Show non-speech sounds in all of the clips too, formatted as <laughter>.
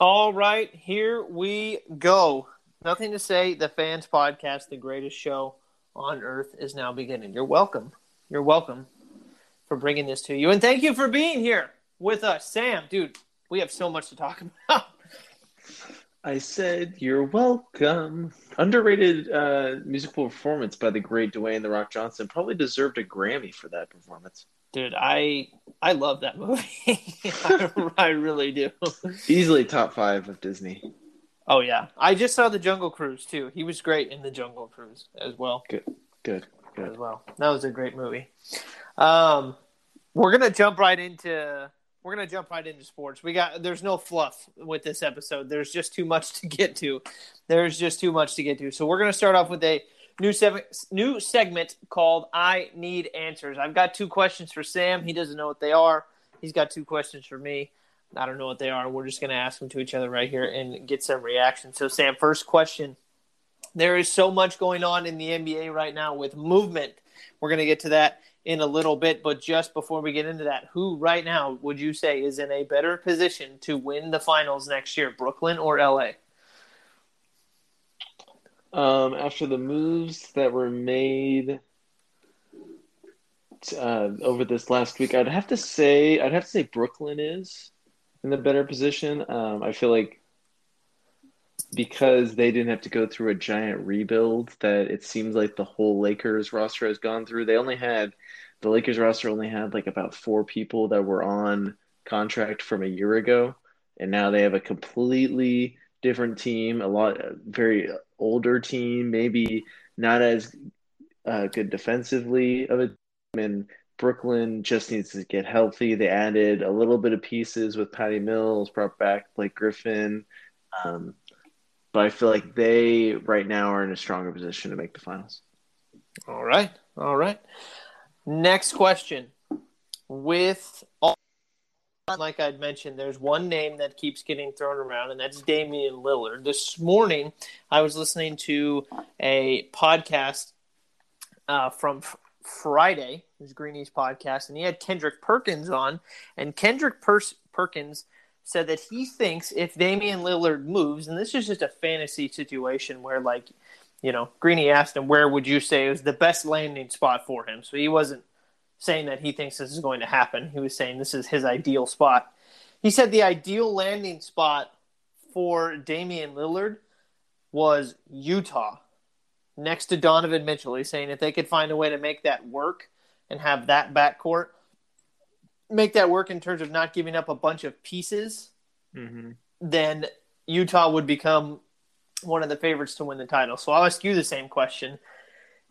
All right, here we go. Nothing to say. The fans podcast, the greatest show on earth, is now beginning. You're welcome. You're welcome for bringing this to you, and thank you for being here with us, Sam. Dude, we have so much to talk <laughs> about. I said you're welcome. Underrated uh, musical performance by the great Dwayne the Rock Johnson. Probably deserved a Grammy for that performance. Dude, I I love that movie. I, <laughs> I really do. Easily top five of Disney. Oh yeah, I just saw the Jungle Cruise too. He was great in the Jungle Cruise as well. Good, good, good. As well, that was a great movie. Um, we're gonna jump right into we're gonna jump right into sports. We got there's no fluff with this episode. There's just too much to get to. There's just too much to get to. So we're gonna start off with a new se- new segment called "I Need Answers." I've got two questions for Sam. He doesn't know what they are. He's got two questions for me. I don't know what they are. We're just gonna ask them to each other right here and get some reaction. So Sam, first question. There is so much going on in the NBA right now with movement. We're gonna get to that in a little bit. But just before we get into that, who right now would you say is in a better position to win the finals next year, Brooklyn or LA? Um, after the moves that were made uh, over this last week, I'd have to say I'd have to say Brooklyn is in the better position. Um, I feel like because they didn't have to go through a giant rebuild that it seems like the whole Lakers roster has gone through. They only had the Lakers roster only had like about four people that were on contract from a year ago, and now they have a completely different team, a lot very older team, maybe not as uh, good defensively of a team. And Brooklyn just needs to get healthy. They added a little bit of pieces with Patty Mills, brought back Blake Griffin. Um, but I feel like they right now are in a stronger position to make the finals. All right. All right. Next question. With like I'd mentioned, there's one name that keeps getting thrown around, and that's Damian Lillard. This morning, I was listening to a podcast uh, from f- Friday, was Greenies podcast, and he had Kendrick Perkins on, and Kendrick per- Perkins said that he thinks if Damian Lillard moves, and this is just a fantasy situation where like you know, Greeny asked him, where would you say is the best landing spot for him? So he wasn't saying that he thinks this is going to happen. He was saying this is his ideal spot. He said the ideal landing spot for Damian Lillard was Utah next to Donovan Mitchell. He's saying if they could find a way to make that work and have that backcourt, make that work in terms of not giving up a bunch of pieces, mm-hmm. then Utah would become one of the favorites to win the title. So I'll ask you the same question.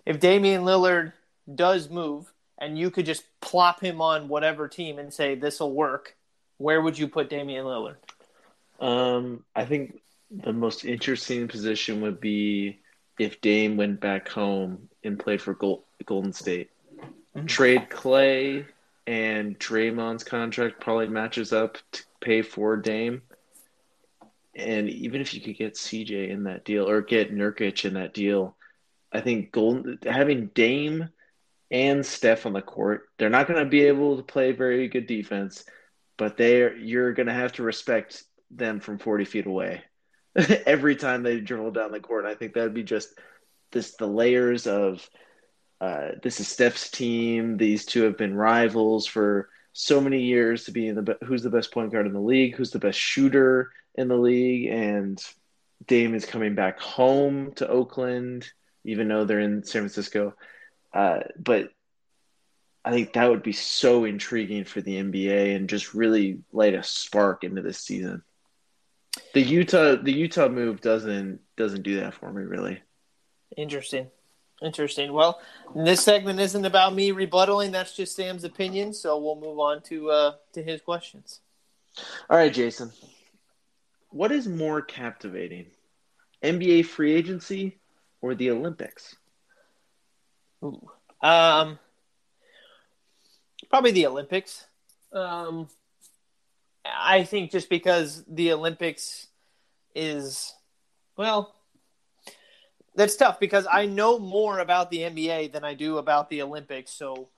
If Damian Lillard does move and you could just plop him on whatever team and say this will work, where would you put Damian Lillard? Um, I think the most interesting position would be if Dame went back home and played for Gold, Golden State. Mm-hmm. Trade Clay and Draymond's contract probably matches up to pay for Dame. And even if you could get CJ in that deal or get Nurkic in that deal, I think Golden having Dame and Steph on the court, they're not going to be able to play very good defense, but they you're going to have to respect them from 40 feet away <laughs> every time they dribble down the court. I think that would be just this the layers of uh, this is Steph's team. These two have been rivals for so many years to be in the who's the best point guard in the league, who's the best shooter in the league, and Dame is coming back home to Oakland, even though they're in San Francisco. Uh, but I think that would be so intriguing for the NBA and just really light a spark into this season. The Utah the Utah move doesn't doesn't do that for me really. Interesting. Interesting. Well, this segment isn't about me rebuttaling. That's just Sam's opinion. So we'll move on to uh, to his questions. All right, Jason what is more captivating, NBA free agency or the Olympics? Um, probably the Olympics. Um, I think just because the Olympics is, well, that's tough because I know more about the NBA than I do about the Olympics. So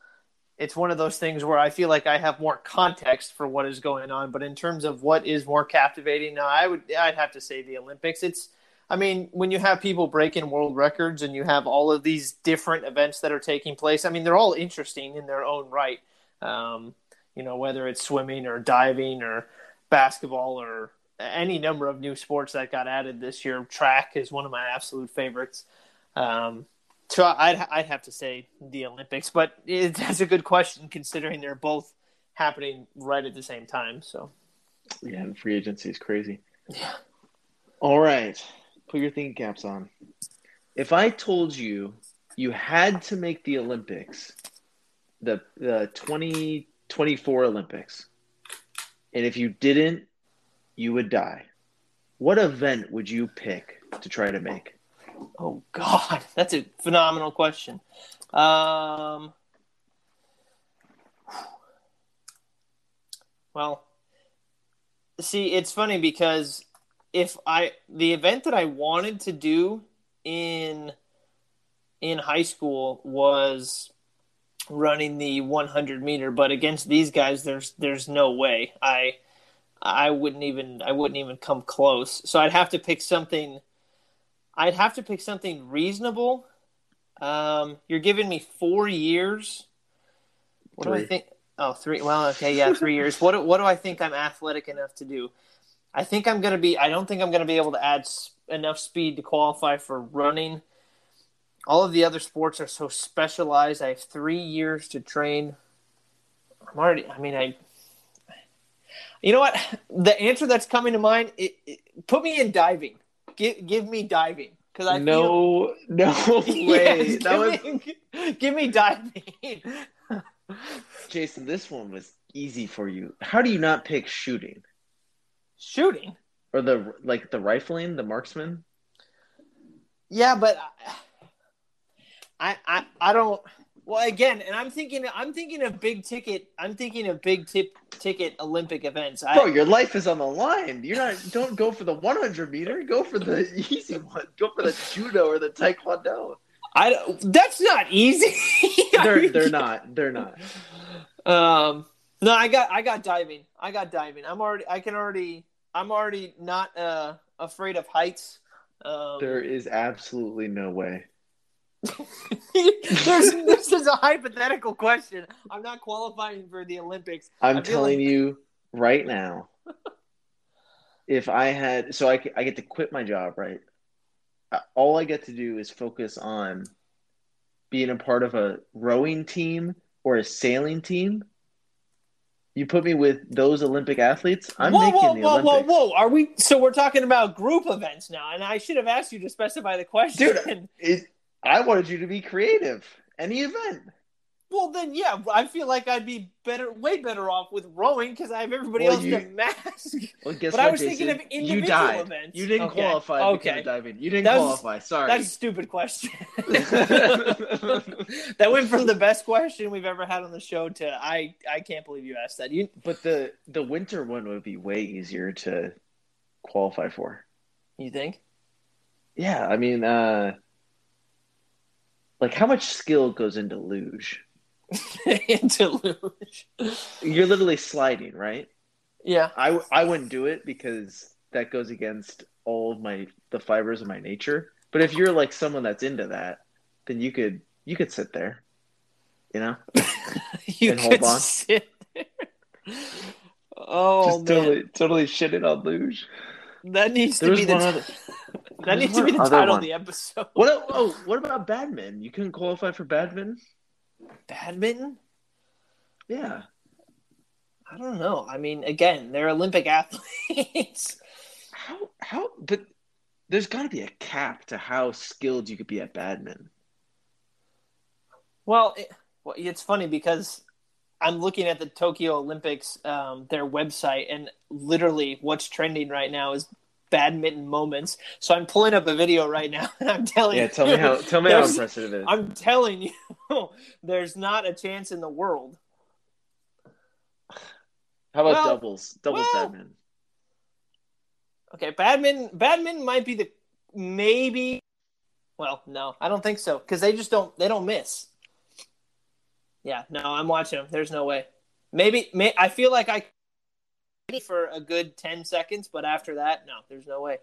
it's one of those things where I feel like I have more context for what is going on. But in terms of what is more captivating, I would I'd have to say the Olympics. It's I mean, when you have people breaking world records and you have all of these different events that are taking place, I mean, they're all interesting in their own right. Um, you know, whether it's swimming or diving or basketball or any number of new sports that got added this year. Track is one of my absolute favorites. Um, so I'd I'd have to say the Olympics, but it, <laughs> that's a good question considering they're both happening right at the same time. So yeah, and free agency is crazy. Yeah. All right, put your thinking caps on. If I told you you had to make the Olympics, the the twenty twenty four Olympics, and if you didn't, you would die. What event would you pick to try to make? Oh God, <laughs> that's a phenomenal question. Um, well, see, it's funny because if I the event that I wanted to do in in high school was running the 100 meter, but against these guys, there's there's no way I I wouldn't even I wouldn't even come close. So I'd have to pick something I'd have to pick something reasonable. Um, you're giving me four years. What three. do I think? Oh, three. Well, okay, yeah, three years. What what do I think I'm athletic enough to do? I think I'm gonna be. I don't think I'm gonna be able to add enough speed to qualify for running. All of the other sports are so specialized. I have three years to train. I'm already. I mean, I. You know what? The answer that's coming to mind. It, it, put me in diving give give me diving because I no feel... no <laughs> <laughs> way. Yes, that give, was... me, give me diving. <laughs> Jason, this one was easy for you. How do you not pick shooting? Shooting or the like the rifling, the marksman? Yeah, but I I I don't. Well, again, and I'm thinking, I'm thinking of big ticket. I'm thinking of big tip ticket Olympic events. Bro, I, your life is on the line. You're not. Don't go for the 100 meter. Go for the <laughs> easy one. Go for the judo or the taekwondo. I. That's not easy. <laughs> they're they're not. They're not. Um. No, I got I got diving. I got diving. I'm already. I can already. I'm already not uh afraid of heights. Um, there is absolutely no way. <laughs> There's, this is a hypothetical question. I'm not qualifying for the Olympics. I'm telling like... you right now. if I had, so I, I get to quit my job, right? Uh, all I get to do is focus on being a part of a rowing team or a sailing team. You put me with those Olympic athletes, I'm whoa, making whoa, the whoa, Olympics. Whoa, whoa, Are we? So we're talking about group events now, and I should have asked you to specify the question. Dude, it, I wanted you to be creative. Any event. Well, then, yeah, I feel like I'd be better, way better off with rowing because I have everybody well, else you, to mask. <laughs> Well, guess but what, I was Jason? thinking of individual you died. events. You didn't okay. qualify okay. diving. You didn't qualify. Sorry, that's a stupid question. <laughs> <laughs> that went from the best question we've ever had on the show to I. I can't believe you asked that. You, but the the winter one would be way easier to qualify for. You think? Yeah, I mean, uh, like how much skill goes into luge? <laughs> into luge. You're literally sliding, right? Yeah. I I wouldn't do it because that goes against all of my the fibers of my nature. But if you're like someone that's into that, then you could you could sit there, you know, <laughs> you and hold on. Sit there. <laughs> Oh, just man. totally totally shit on luge. That needs to be the. Other... That needs to be the title one. of the episode. What? Oh, what about badminton? You couldn't qualify for badminton. Badminton? Yeah. I don't know. I mean, again, they're Olympic <laughs> athletes. how? How? But there's got to be a cap to how skilled you could be at badminton. Well, it, well, it's funny because I'm looking at the Tokyo Olympics, um, their website, and literally what's trending right now is badminton moments. So I'm pulling up a video right now, <laughs> and I'm telling yeah, you. tell me how tell me how impressive it is. I'm telling you, <laughs> there's not a chance in the world. How about well, doubles? Doubles well, badminton. Okay, badminton. Badminton might be the maybe. Well, no, I don't think so because they just don't. They don't miss. Yeah, no, I'm watching him. There's no way. Maybe may, I feel like I for a good 10 seconds, but after that, no, there's no way.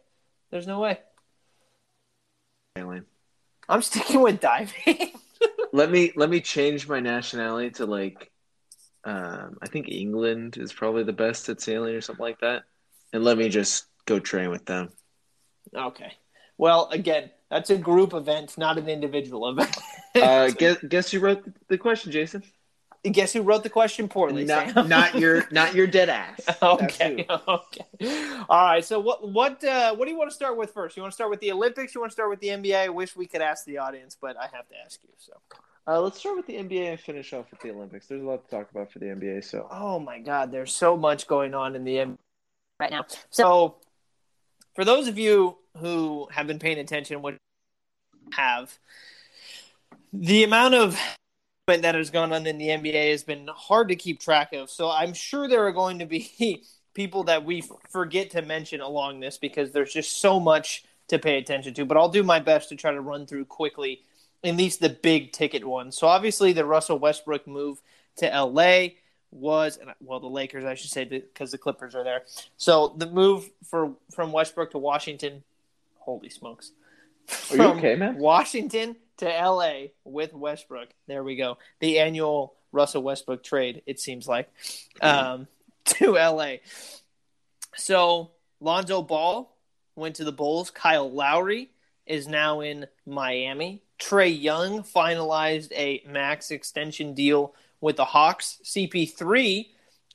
There's no way. I'm sticking with diving. <laughs> let me let me change my nationality to like um, I think England is probably the best at sailing or something like that. And let me just go train with them. Okay. Well, again, that's a group event, not an individual event. uh, <laughs> guess guess who wrote the question, Jason? Guess who wrote the question poorly? Not, Sam? not your <laughs> not your dead ass. <laughs> okay. <laughs> Okay. All right. So what what uh, what do you want to start with first? You want to start with the Olympics? You want to start with the NBA? I wish we could ask the audience, but I have to ask you. So. Uh, let's start with the NBA and finish off with the Olympics. There's a lot to talk about for the NBA. So. Oh my God, there's so much going on in the NBA right now. So, for those of you who have been paying attention, would have the amount of that has gone on in the NBA has been hard to keep track of. So I'm sure there are going to be <laughs> people that we forget to mention along this because there's just so much to pay attention to. But I'll do my best to try to run through quickly at least the big ticket ones. So obviously the Russell Westbrook move to LA was well the Lakers I should say because the Clippers are there. So the move for from Westbrook to Washington, holy smokes. Are you okay, man? Washington to LA with Westbrook. There we go. The annual Russell Westbrook trade, it seems like, um, <laughs> to LA. So Lonzo Ball went to the Bulls. Kyle Lowry is now in Miami. Trae Young finalized a max extension deal with the Hawks. CP3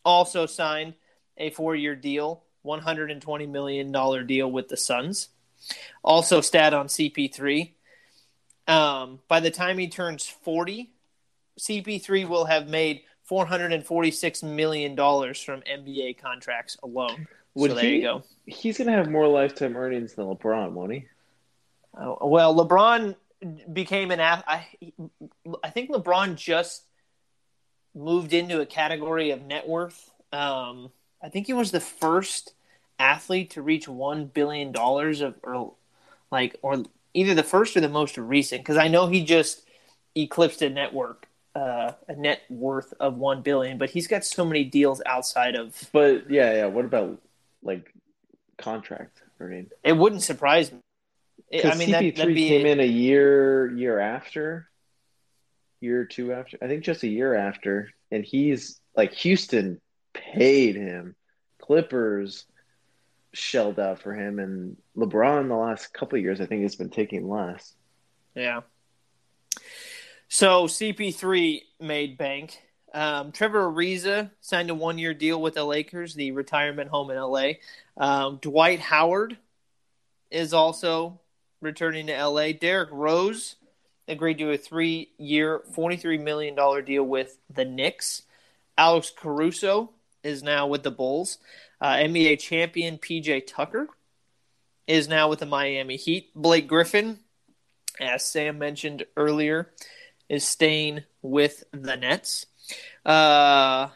also signed a four year deal, $120 million deal with the Suns. Also, stat on CP3 um, by the time he turns 40, CP3 will have made $446 million from NBA contracts alone. Would so there he, you go. He's going to have more lifetime earnings than LeBron, won't he? Oh, well, LeBron became an athlete. I think LeBron just moved into a category of net worth. Um, I think he was the first athlete to reach one billion dollars of or like or either the first or the most recent because I know he just eclipsed a network uh, a net worth of one billion, but he's got so many deals outside of. But yeah, yeah. What about like contract earning? It wouldn't surprise me. I mean, CP3 that, came in a year year after, year or two after. I think just a year after, and he's like Houston paid him, Clippers shelled out for him, and LeBron the last couple years I think has been taking less. Yeah. So CP3 made bank. Um, Trevor Ariza signed a one-year deal with the Lakers, the retirement home in LA. Um, Dwight Howard is also returning to LA. Derrick Rose agreed to a three-year, $43 million deal with the Knicks. Alex Caruso is now with the Bulls. Uh, NBA champion PJ Tucker is now with the Miami Heat. Blake Griffin, as Sam mentioned earlier, is staying with the Nets. Uh,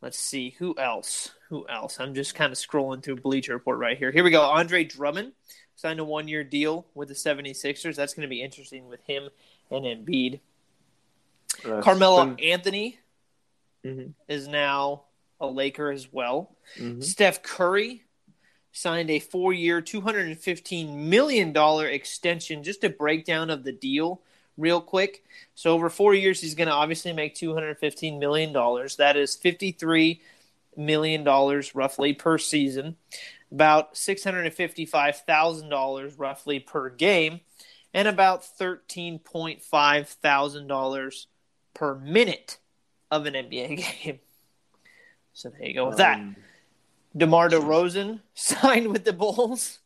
let's see who else. Who else? I'm just kind of scrolling through Bleacher Report right here. Here we go. Andre Drummond signed a one year deal with the 76ers. That's going to be interesting with him and Embiid. Uh, Carmelo been... Anthony mm-hmm. is now a Laker as well. Mm-hmm. Steph Curry signed a four year, $215 million extension. Just a breakdown of the deal, real quick. So, over four years, he's going to obviously make $215 million. That is $53 million roughly per season, about $655,000 roughly per game, and about $13.5 thousand per minute of an NBA <laughs> game. So there you go with that. Um, DeMar DeRozan <laughs> signed with the Bulls.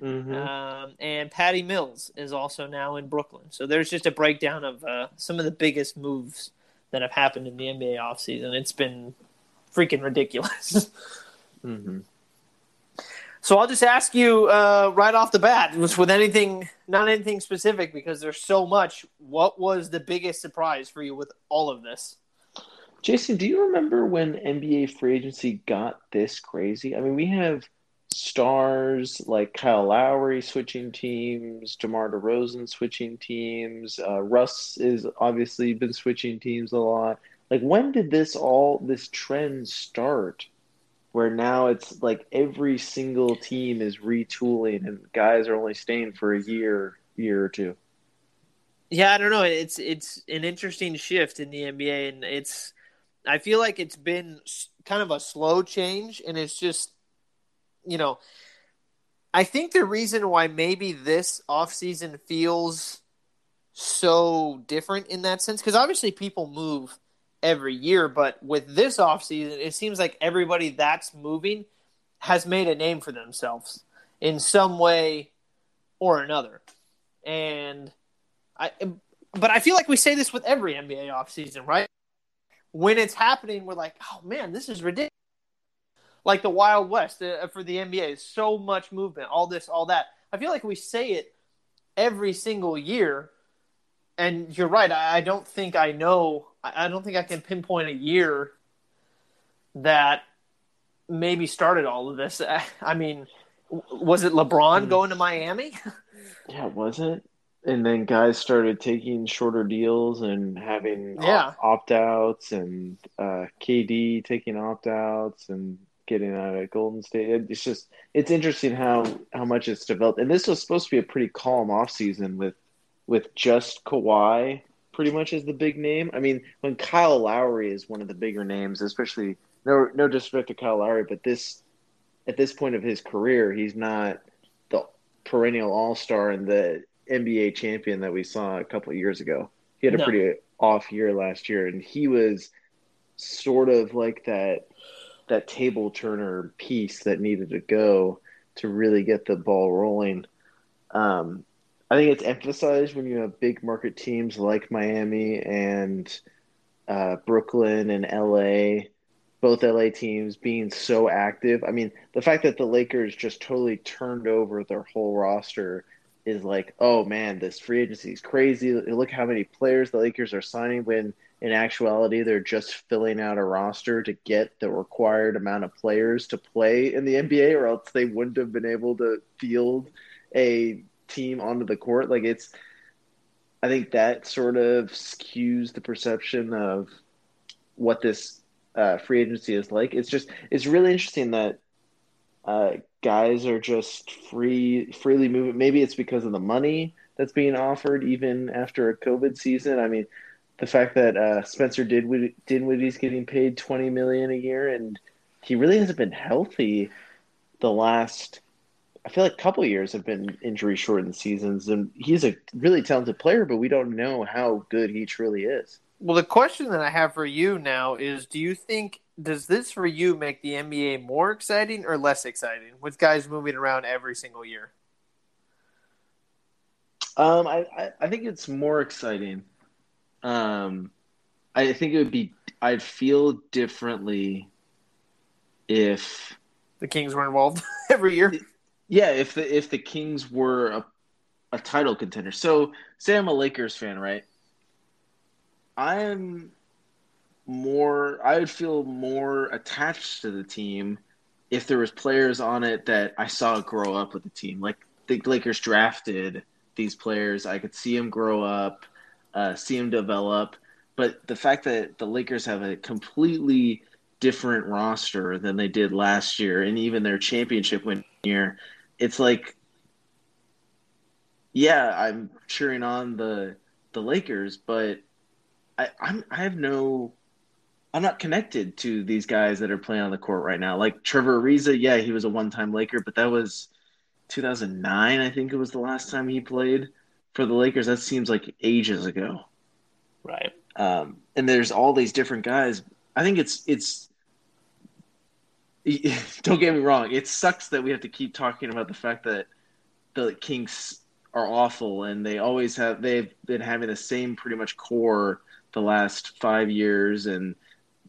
Mm-hmm. Um, and Patty Mills is also now in Brooklyn. So there's just a breakdown of uh, some of the biggest moves that have happened in the NBA offseason. It's been freaking ridiculous. <laughs> mm-hmm. So I'll just ask you uh, right off the bat, with anything, not anything specific, because there's so much. What was the biggest surprise for you with all of this? Jason, do you remember when NBA free agency got this crazy? I mean, we have stars like Kyle Lowry switching teams, DeMar DeRozan switching teams. Uh, Russ is obviously been switching teams a lot. Like, when did this all this trend start? Where now it's like every single team is retooling and guys are only staying for a year, year or two. Yeah, I don't know. It's it's an interesting shift in the NBA, and it's I feel like it's been kind of a slow change, and it's just you know, I think the reason why maybe this offseason feels so different in that sense, because obviously people move every year, but with this offseason, it seems like everybody that's moving has made a name for themselves in some way or another. And I but I feel like we say this with every NBA offseason, right? When it's happening, we're like, oh man, this is ridiculous like the Wild West uh, for the NBA. Is so much movement, all this, all that. I feel like we say it every single year, and you're right. I, I don't think I know. I, I don't think I can pinpoint a year that maybe started all of this. <laughs> I mean, was it LeBron hmm. going to Miami? <laughs> yeah, was it? And then guys started taking shorter deals and having yeah. opt outs, and uh, KD taking opt outs, and getting out of Golden State. It's just it's interesting how how much it's developed. And this was supposed to be a pretty calm off season with with just Kawhi pretty much as the big name. I mean, when Kyle Lowry is one of the bigger names, especially no no disrespect to Kyle Lowry, but this at this point of his career, he's not the perennial all star and the NBA champion that we saw a couple of years ago. He had a no. pretty off year last year, and he was sort of like that that table turner piece that needed to go to really get the ball rolling. Um, I think it's emphasized when you have big market teams like Miami and uh, Brooklyn and LA, both LA teams being so active. I mean, the fact that the Lakers just totally turned over their whole roster is like, oh man, this free agency is crazy. Look how many players the Lakers are signing when in actuality, they're just filling out a roster to get the required amount of players to play in the NBA, or else they wouldn't have been able to field a team onto the court. Like it's, I think that sort of skews the perception of what this uh, free agency is like. It's just, it's really interesting that uh, guys are just free, freely moving. Maybe it's because of the money that's being offered even after a COVID season. I mean, the fact that uh, Spencer Dinwiddie, Dinwiddie's getting paid twenty million a year, and he really hasn't been healthy the last. I feel like a couple years have been injury shortened seasons, and he's a really talented player, but we don't know how good he truly is. Well, the question that I have for you now is: Do you think does this for you make the NBA more exciting or less exciting with guys moving around every single year? Um, I, I, I think it's more exciting. Um, I think it would be. I'd feel differently if the Kings were involved <laughs> every year. Yeah, if the if the Kings were a, a title contender. So, say I'm a Lakers fan, right? I'm more. I would feel more attached to the team if there was players on it that I saw grow up with the team. Like the Lakers drafted these players, I could see them grow up uh, see them develop. But the fact that the Lakers have a completely different roster than they did last year, and even their championship win year, it's like, yeah, I'm cheering on the the Lakers, but I, I'm I have no I'm not connected to these guys that are playing on the court right now. Like Trevor Ariza, yeah, he was a one-time Laker, but that was 2009, I think it was the last time he played for the Lakers, that seems like ages ago. Right. Um, and there's all these different guys. I think it's it's. <laughs> Don't get me wrong. It sucks that we have to keep talking about the fact that the Kings are awful, and they always have. They've been having the same pretty much core the last five years, and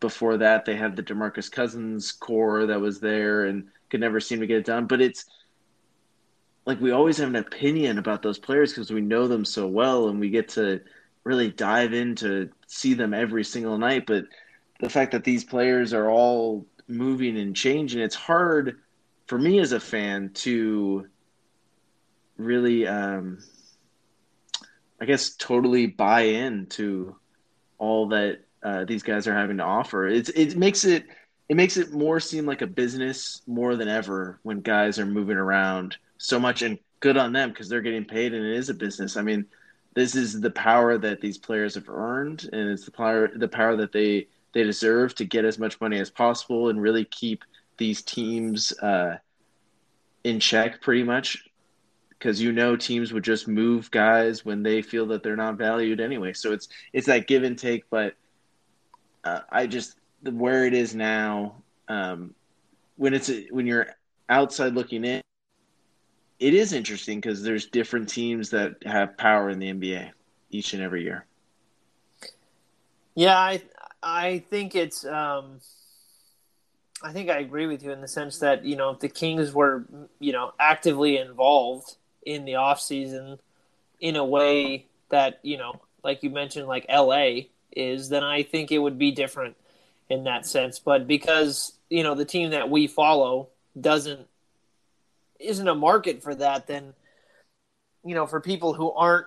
before that they had the Demarcus Cousins core that was there and could never seem to get it done. But it's like we always have an opinion about those players because we know them so well and we get to really dive in to see them every single night. But the fact that these players are all moving and changing, it's hard for me as a fan to really, um, I guess, totally buy into all that uh, these guys are having to offer. It's it makes it it makes it more seem like a business more than ever when guys are moving around so much and good on them because they're getting paid and it is a business. I mean, this is the power that these players have earned and it's the power the power that they they deserve to get as much money as possible and really keep these teams uh, in check pretty much because you know teams would just move guys when they feel that they're not valued anyway. So it's it's that give and take. But uh, I just where it is now, um, when it's when you're outside looking in, it is interesting because there's different teams that have power in the NBA each and every year. Yeah, I I think it's um, I think I agree with you in the sense that you know if the Kings were you know actively involved in the off season in a way that you know like you mentioned like LA is then I think it would be different in that sense. But because you know the team that we follow doesn't isn't a market for that then you know for people who aren't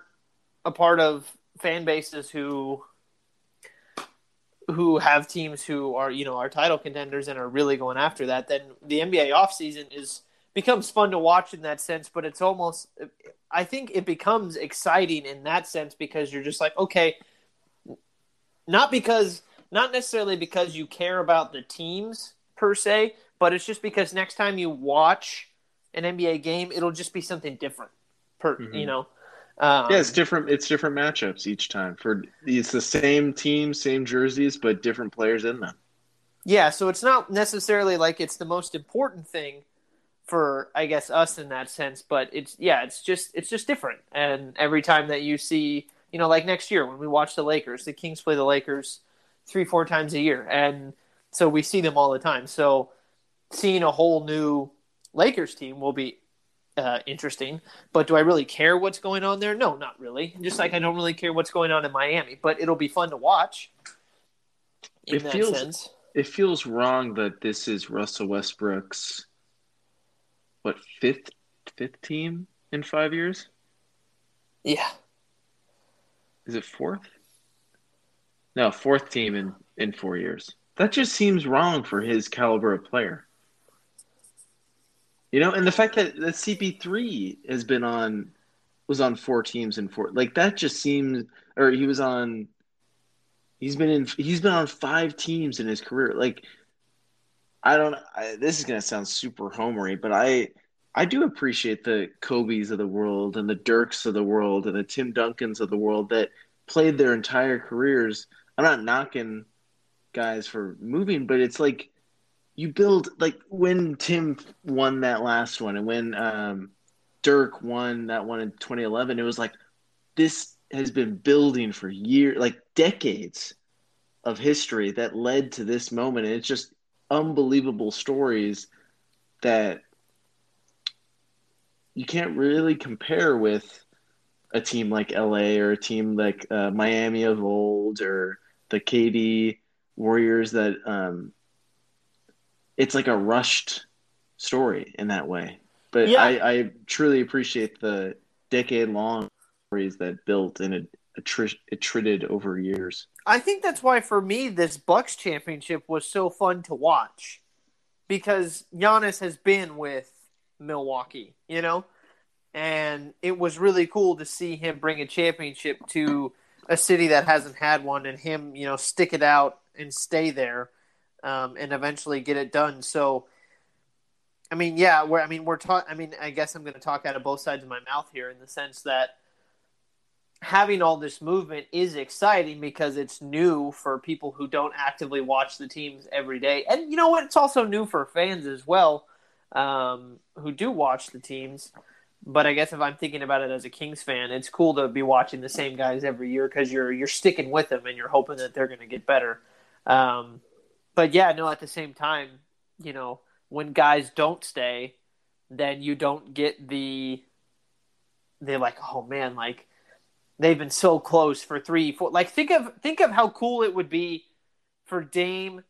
a part of fan bases who who have teams who are you know are title contenders and are really going after that then the NBA offseason is becomes fun to watch in that sense, but it's almost I think it becomes exciting in that sense because you're just like, okay, not because not necessarily because you care about the teams per se, but it's just because next time you watch an NBA game, it'll just be something different. Per mm-hmm. you know. Um, yeah, it's different. It's different matchups each time. For it's the same team, same jerseys, but different players in them. Yeah, so it's not necessarily like it's the most important thing for I guess us in that sense. But it's yeah, it's just it's just different. And every time that you see, you know, like next year when we watch the Lakers, the Kings play the Lakers three four times a year, and so we see them all the time. So seeing a whole new Lakers team will be uh, interesting. But do I really care what's going on there? No, not really. Just like I don't really care what's going on in Miami, but it'll be fun to watch. it feels sense. it feels wrong that this is Russell Westbrook's what fifth fifth team in five years? Yeah. Is it fourth? No, fourth team in in four years. That just seems wrong for his caliber of player. You know, and the fact that that CP3 has been on was on four teams in four like that just seems or he was on he's been in he's been on five teams in his career like I don't. I, this is gonna sound super homery, but I I do appreciate the Kobe's of the world and the Dirks of the world and the Tim Duncans of the world that played their entire careers. I'm not knocking guys for moving, but it's like you build like when Tim won that last one and when um, Dirk won that one in 2011. It was like this has been building for years, like decades of history that led to this moment. And it's just unbelievable stories that you can't really compare with a team like LA or a team like uh, Miami of old or the KD Warriors that um, it's like a rushed story in that way. But yeah. I, I truly appreciate the decade long stories that built and it, it, over years. I think that's why for me this Bucks championship was so fun to watch because Giannis has been with Milwaukee, you know? And it was really cool to see him bring a championship to a city that hasn't had one and him, you know, stick it out and stay there um, and eventually get it done. So, I mean, yeah, we're, I mean, we're talking, I mean, I guess I'm going to talk out of both sides of my mouth here in the sense that having all this movement is exciting because it's new for people who don't actively watch the teams every day. And you know what? It's also new for fans as well um, who do watch the teams. But I guess if I'm thinking about it as a Kings fan, it's cool to be watching the same guys every year because you're you're sticking with them and you're hoping that they're going to get better. Um, but yeah, no, at the same time, you know, when guys don't stay, then you don't get the they're like, oh man, like they've been so close for three, four. Like think of think of how cool it would be for Dame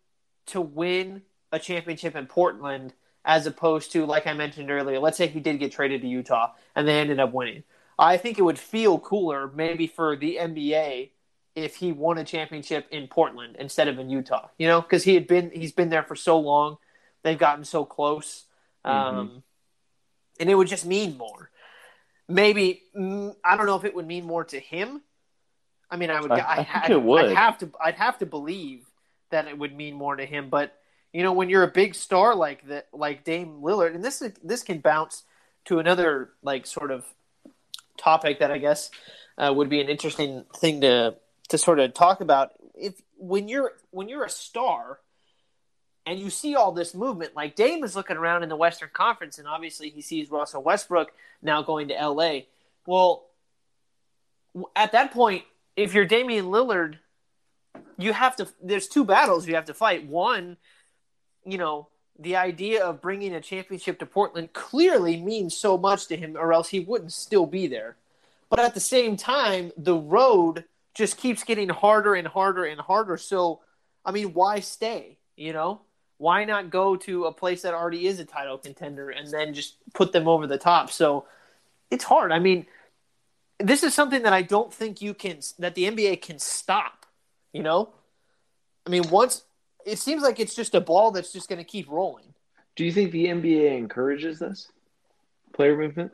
to win a championship in Portland as opposed to like I mentioned earlier. Let's say he did get traded to Utah and they ended up winning. I think it would feel cooler maybe for the NBA if he won a championship in Portland instead of in Utah. You know, because he had been he's been there for so long, they've gotten so close, Mm-hmm. um, and it would just mean more. Maybe mm, I don't know if it would mean more to him. I mean, I would. I- I, I it would. I'd have to. I'd have to believe that it would mean more to him. But you know, when you're a big star like that, like Dame Lillard, and this is, this can bounce to another like sort of topic that I guess uh, would be an interesting thing to to sort of talk about. If when you're when you're a star and you see all this movement, like Dame is looking around in the Western Conference, and obviously he sees Russell Westbrook now going to LA. Well, at that point, if you're Damian Lillard, you have to. There's two battles you have to fight. One, you know, the idea of bringing a championship to Portland clearly means so much to him, or else he wouldn't still be there. But at the same time, the road just keeps getting harder and harder and harder. So, I mean, why stay? You know, why not go to a place that already is a title contender and then just put them over the top? So, it's hard. I mean, this is something that I don't think you can that the NBA can stop. You know, I mean, once it seems like it's just a ball that's just going to keep rolling. Do you think the NBA encourages this player movement?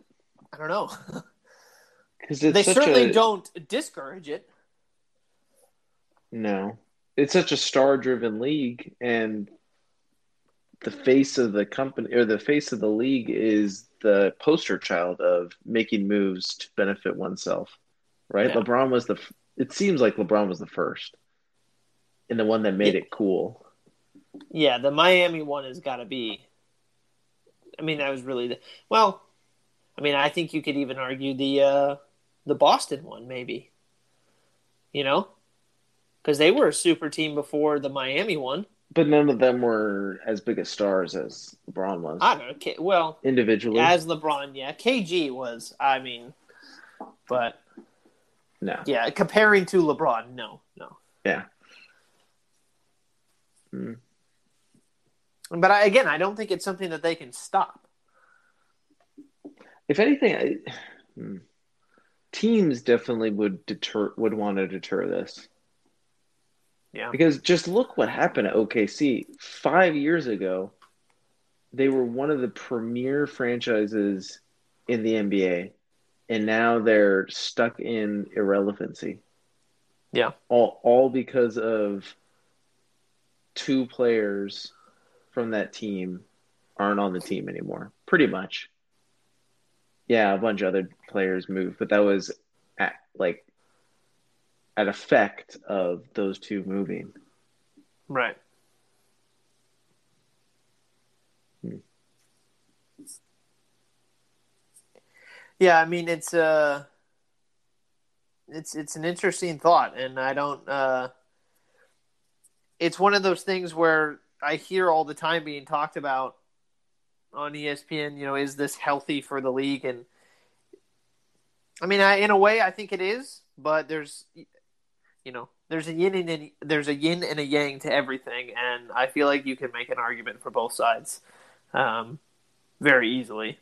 I don't know. <laughs> Because they certainly a, don't discourage it. No, it's such a star-driven league, and the face of the company or the face of the league is the poster child of making moves to benefit oneself. Right? Yeah. LeBron was the. f- It seems like LeBron was the first, and the one that made Yeah. it cool. Yeah, the Miami one has got to be. I mean, that was really the well. I mean, I think you could even argue the uh, the Boston one, maybe. You know, because they were a super team before the Miami one. But none of them were as big as stars as LeBron was I don't know. Well, individually. as LeBron, yeah, KG was. I mean, but no, yeah, comparing to LeBron, no, no. yeah. Mm. But I, again, I don't think it's something that they can stop. If anything, I, hmm. teams definitely would deter would want to deter this Yeah, because just look what happened at OKC five years ago. They were one of the premier franchises in the NBA, and now they're stuck in irrelevancy. Yeah. all all because of two players from that team aren't on the team anymore. Pretty much. Yeah, a bunch of other players moved, but that was at, like an effect of those two moving. right. Hmm. Yeah, I mean it's uh it's it's an interesting thought and I don't uh it's one of those things where I hear all the time being talked about on ESPN, you know, is this healthy for the league and I mean, I, in a way I think it is, but there's you know, there's a yin and a, there's a yin and a yang to everything and I feel like you can make an argument for both sides um very easily.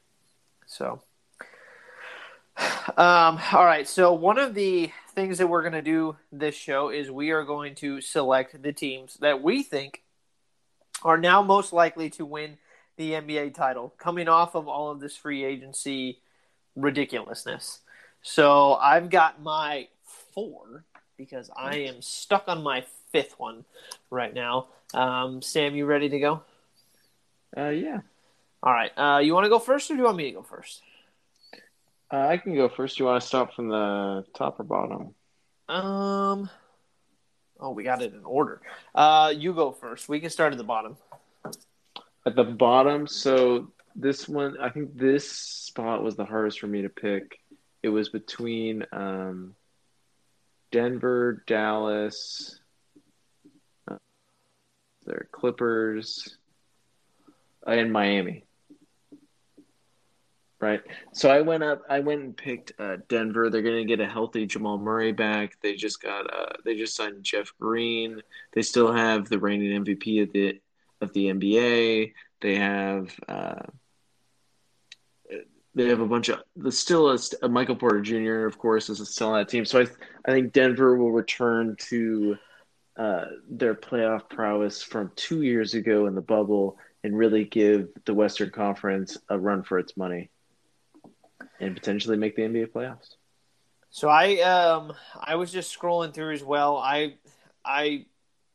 So <sighs> um, all right. So one of the things that we're going to do this show is we are going to select the teams that we think are now most likely to win the NBA title, coming off of all of this free agency ridiculousness. So I've got my four because I am stuck on my fifth one right now. Um, Sam, you ready to go? Uh, yeah, All right. Uh, you want to go first, or do you want me to go first? uh, I can go first. You want to start from the top or bottom? Um. Oh, we got it in order. Uh, you go first. We can start at the bottom. At the bottom, so this one, I think this spot was the hardest for me to pick. It was between um, Denver, Dallas, uh, their Clippers, uh, and Miami. Right. So I went up. I went and picked uh, Denver. They're going to get a healthy Jamal Murray back. They just got. Uh, they just signed Jeff Green. They still have the reigning MVP of the of the NBA. They have uh, they have a bunch of the still a, a Michael Porter Jr. of course is still on that team. So I I think Denver will return to uh, their playoff prowess from two years ago in the bubble and really give the Western Conference a run for its money and potentially make the NBA playoffs. So I um I was just scrolling through as well. I I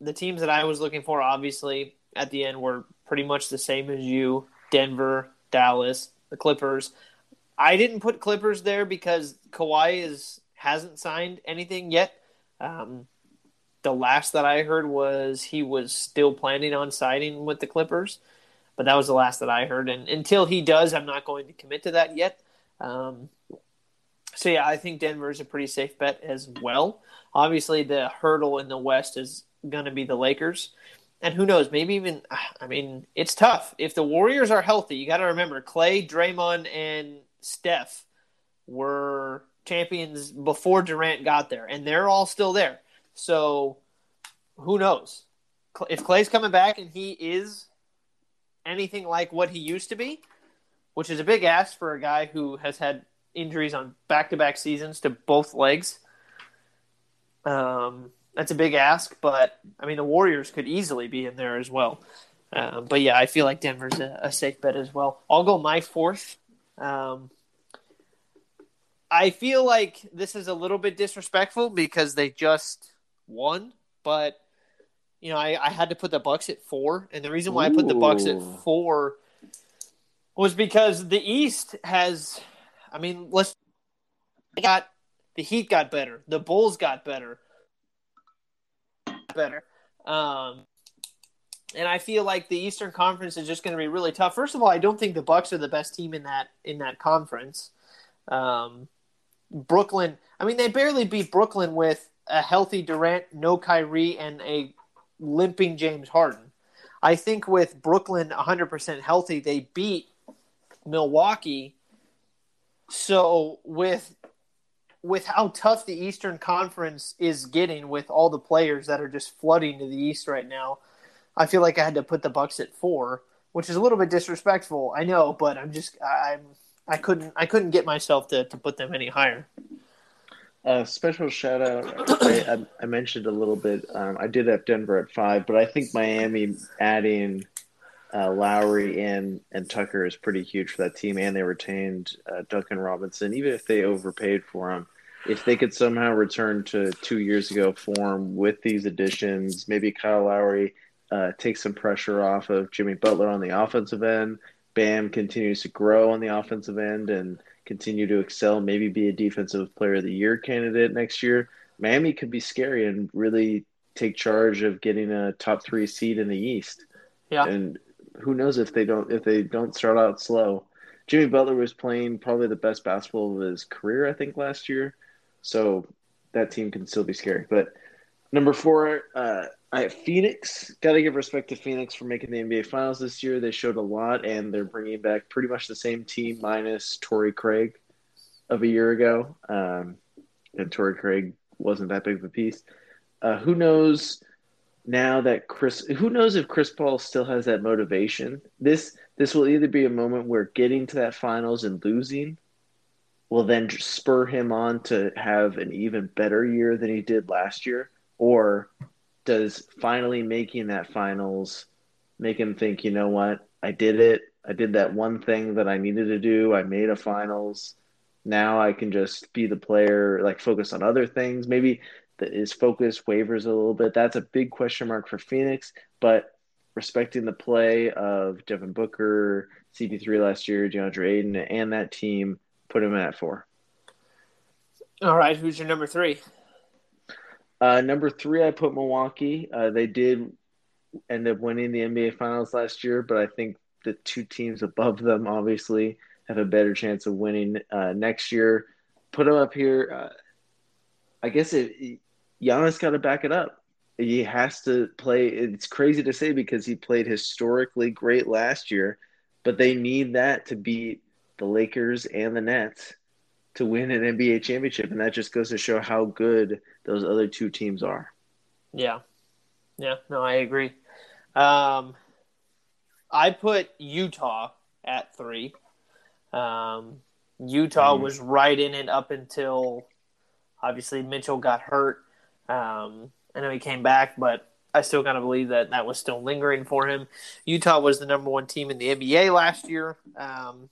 the teams that I was looking for obviously at the end were pretty much the same as you. Denver, Dallas, the Clippers. I didn't put Clippers there because Kawhi is hasn't signed anything yet. Um, the last that I heard was he was still planning on signing with the Clippers, but that was the last that I heard. And until he does, I'm not going to commit to that yet. Um, so yeah, I think Denver is a pretty safe bet as well. Obviously, the hurdle in the West is going to be the Lakers. And who knows, maybe even, <sighs> I mean, it's tough. If the Warriors are healthy, you got to remember Klay, Draymond, and Steph were champions before Durant got there, and they're all still there. So who knows? If Klay's coming back and he is anything like what he used to be, which is a big ask for a guy who has had injuries on back to back seasons to both legs. Um, that's a big ask, but I mean the Warriors could easily be in there as well. Um, but yeah, I feel like Denver's a, a, safe bet as well. I'll go my fourth. Um, I feel like this is a little bit disrespectful because they just won, but you know I, I had to put the Bucks at four, and the reason why Ooh. I put the Bucks at four was because the East has, I mean, let's got the Heat got better, the Bulls got better, better. Um, and I feel like the Eastern Conference is just going to be really tough. First of all, I don't think the Bucks are the best team in that in that conference. Um, Brooklyn, I mean, they barely beat Brooklyn with a healthy Durant, no Kyrie, and a limping James Harden. I think with Brooklyn 100% healthy, they beat Milwaukee. So with with how tough the Eastern Conference is getting with all the players that are just flooding to the East right now, I feel like I had to put the Bucks at four, which is a little bit disrespectful. I know, but I'm just I'm I couldn't I couldn't get myself to, to put them any higher. Uh, special shout out. I, I, mentioned a little bit. Um, I did have Denver at five, but I think Miami adding uh, Lowry and and Tucker is pretty huge for that team, and they retained uh, Duncan Robinson. Even if they overpaid for him, if they could somehow return to two years ago form with these additions, maybe Kyle Lowry uh, takes some pressure off of Jimmy Butler on the offensive end. Bam continues to grow on the offensive end and continue to excel, maybe be a defensive player of the year candidate next year. Miami could be scary and really take charge of getting a top three seed in the East. Yeah. And who knows if they don't if they don't start out slow. Jimmy Butler was playing probably the best basketball of his career, I think, last year. So that team can still be scary. But number four, uh, I have Phoenix. Got to give respect to Phoenix for making the NBA Finals this year. They showed a lot, and they're bringing back pretty much the same team minus Torrey Craig of a year ago. Um, and Torrey Craig wasn't that big of a piece. Uh, who knows now that Chris? Who knows if Chris Paul still has that motivation? This this will either be a moment where getting to that finals and losing will then spur him on to have an even better year than he did last year, or does finally making that finals make him think, you know what, I did it. I did that one thing that I needed to do. I made a finals. Now I can just be the player, like focus on other things. Maybe his focus wavers a little bit. That's a big question mark for Phoenix, but respecting the play of Devin Booker, CP3 last year, DeAndre Ayton, and that team, put him at four. All right, who's your number three? Uh, number three, I put Milwaukee. Uh, they did end up winning the NBA Finals last year, but I think the two teams above them obviously have a better chance of winning uh, next year. Put them up here. Uh, I guess it, Giannis got to back it up. He has to play. It's crazy to say because he played historically great last year, but they need that to beat the Lakers and the Nets to win an NBA championship, and that just goes to show how good those other two teams are. Yeah, yeah, no, I agree. Um, I put Utah at three. Um, Utah Mhm. was right in it up until obviously Mitchell got hurt. Um, I know he came back, but I still kind of believe that that was still lingering for him. Utah was the number one team in the NBA last year, um,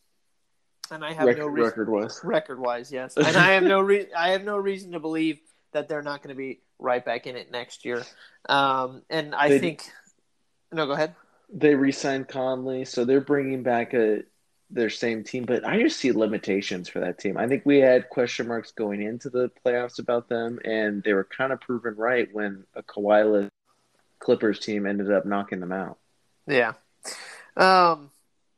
and I have Rec- no reason record was. record wise, yes, <laughs> and I have no re- I have no reason to believe that they're not going to be right back in it next year. Um, and I They- think no, go ahead. They re-signed Conley, so they're bringing back a their same team. But I just see limitations for that team. I think we had question marks going into the playoffs about them, and they were kind of proven right when a Kawhi Clippers team ended up knocking them out. Yeah. Um,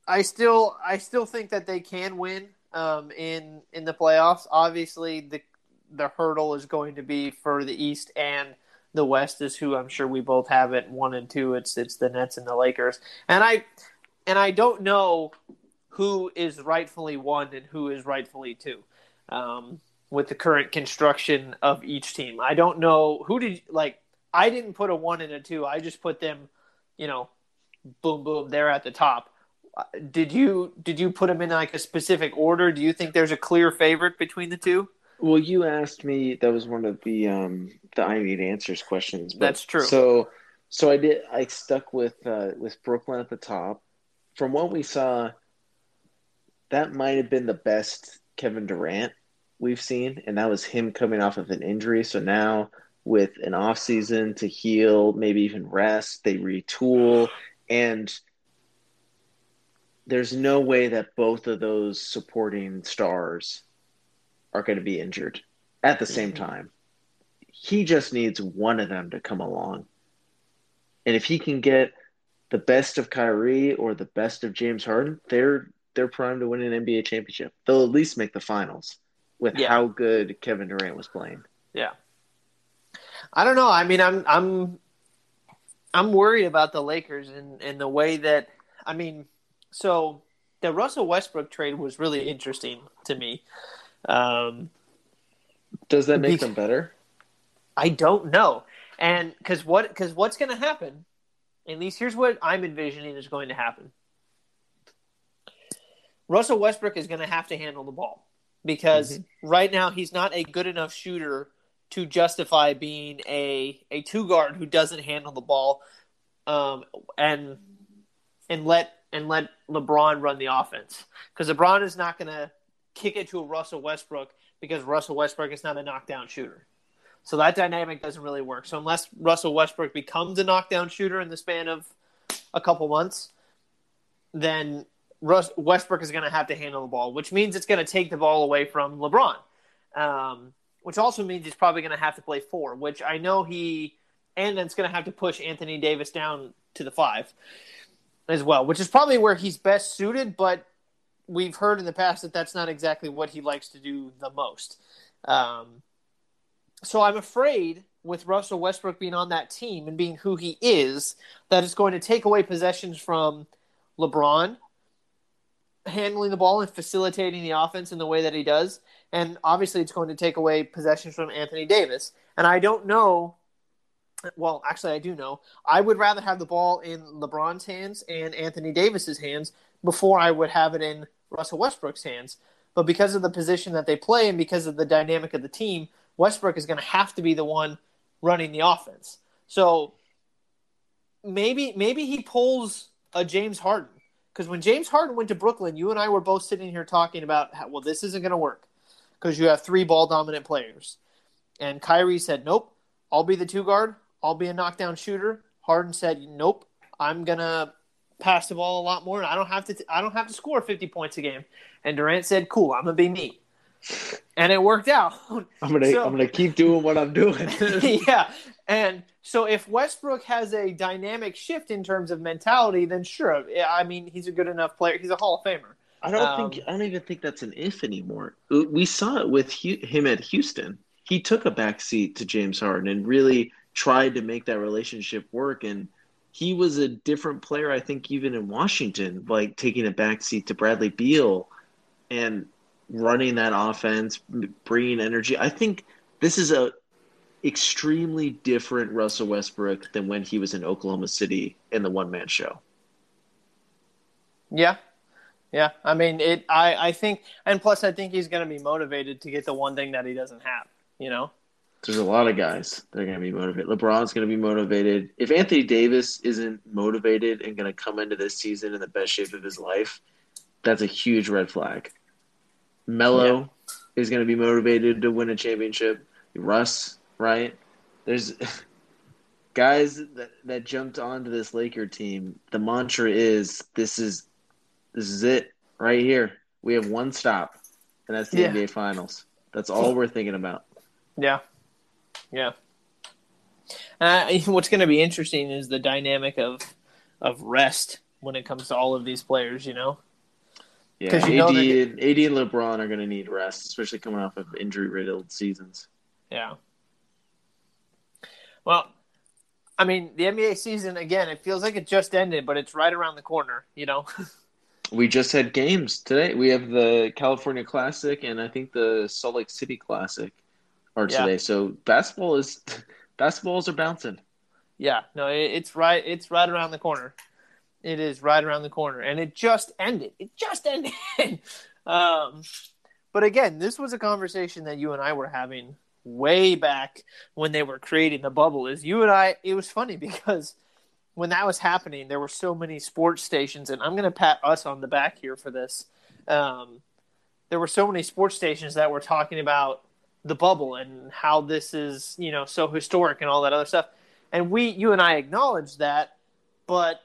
I still I still think that they can win um, in in the playoffs. Obviously, the the hurdle is going to be for the East and the West is who I'm sure we both have it one and two. It's it's the Nets and the Lakers, and I and I don't know who is rightfully one and who is rightfully two. Um, with the current construction of each team, I don't know who did like. I didn't put a one and a two. I just put them, you know, boom boom they're at the top did you did you put them in like a specific order do you think there's a clear favorite between the two Well, you asked me. That was one of the um the I need answers questions. but- That's true. So, so I did. I stuck with uh, with Brooklyn at the top. From what we saw, that might have been the best Kevin Durant we've seen, and that was him coming off of an injury. So now, with an off season to heal, maybe even rest, they retool, and there's no way that both of those supporting stars are going to be injured at the same Mhm. time. He just needs one of them to come along. And if he can get the best of Kyrie or the best of James Harden, they're they're primed to win an NBA championship. They'll at least make the finals with Yeah. how good Kevin Durant was playing. yeah i don't know i mean i'm i'm i'm worried about the lakers and and the way that i mean so the russell westbrook trade was really interesting to me um Does that make them better? I don't know, and because what because what's going to happen? At least here's what I'm envisioning is going to happen. Russell Westbrook is going to have to handle the ball because right now he's not a good enough shooter to justify being a a two guard who doesn't handle the ball, um, and and let and let LeBron run the offense because LeBron is not going to kick it to a Russell Westbrook because Russell Westbrook is not a knockdown shooter. So that dynamic doesn't really work. So unless Russell Westbrook becomes a knockdown shooter in the span of a couple months, then Russ, Westbrook is going to have to handle the ball, which means it's going to take the ball away from LeBron. Um, which also means he's probably going to have to play four, which I know he, and then it's going to have to push Anthony Davis down to the five as well, which is probably where he's best suited. But we've heard in the past that that's not exactly what he likes to do the most. Um, so I'm afraid with Russell Westbrook being on that team and being who he is, that it's going to take away possessions from LeBron handling the ball and facilitating the offense in the way that he does. And obviously, it's going to take away possessions from Anthony Davis. And I don't know. Well, actually, I do know. I would rather have the ball in LeBron's hands and Anthony Davis's hands before I would have it in Russell Westbrook's hands. But because of the position that they play and because of the dynamic of the team, Westbrook is going to have to be the one running the offense. So maybe maybe he pulls a James Harden because when James Harden went to Brooklyn, you and I were both sitting here talking about how, well this isn't going to work because you have three ball dominant players, and Kyrie said nope, I'll be the two guard, I'll be a knockdown shooter. Harden said nope, I'm gonna pass the ball a lot more, and I don't have to I don't have to score 50 points a game. And Durant said cool, I'm gonna be me, and it worked out. I'm gonna <laughs> So- I'm gonna keep doing what I'm doing. <laughs> yeah. And so if Westbrook has a dynamic shift in terms of mentality, then sure. I mean, he's a good enough player. He's a Hall of Famer. I don't Um, think I don't even think that's an if anymore. We saw it with him at Houston. He took a back seat to James Harden and really tried to make that relationship work. And he was a different player, I think, even in Washington, like taking a back seat to Bradley Beal and running that offense, bringing energy. I think this is a extremely different Russell Westbrook than when he was in Oklahoma City in the one man show. Yeah, yeah. I mean, it. I I think, and plus, I think he's going to be motivated to get the one thing that he doesn't have. You know. There's a lot of guys that are going to be motivated. LeBron's going to be motivated. If Anthony Davis isn't motivated and going to come into this season in the best shape of his life, that's a huge red flag. Melo yeah. is going to be motivated to win a championship. Russ, right? There's <laughs> guys that, that jumped onto this Laker team. The mantra is this is this is it right here. We have one stop, and that's the yeah. NBA Finals. That's all we're thinking about. Yeah, yeah. Uh, <laughs> what's going to be interesting is the dynamic of of rest when it comes to all of these players. You know. Yeah, AD, know and, AD and LeBron are going to need rest, especially coming off of injury riddled seasons. Yeah. Well, I mean, the NBA season again, it feels like it just ended, but it's right around the corner, you know. <laughs> we just had games today. We have the California Classic and I think the Salt Lake City Classic are today. Yeah. So basketball is <laughs> basketballs are bouncing. Yeah, no, it's right. It's right around the corner. It is right around the corner, and it just ended. It just ended. <laughs> um, but again, this was a conversation that you and I were having way back when they were creating the bubble. Is you and I? It was funny <laughs> because when that was happening, there were so many sports stations, and I'm going to pat us on the back here for this. Um, there were so many sports stations that were talking about the bubble and how this is, you know, so historic and all that other stuff. And we, you and I acknowledged that, but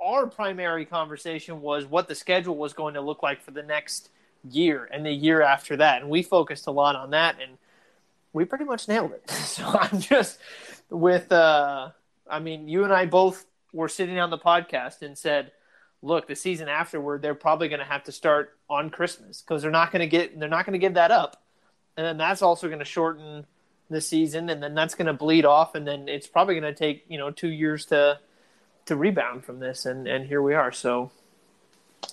our primary conversation was what the schedule was going to look like for the next year and the year after that. And we focused a lot on that and we pretty much nailed it. <laughs> So I'm just with uh I mean, you and I both were sitting on the podcast and said, look, the season afterward, they're probably going to have to start on Christmas because they're not going to get they're not going to give that up, and then that's also going to shorten the season, and then that's going to bleed off, and then it's probably going to take you know two years to to rebound from this, and and here we are. So.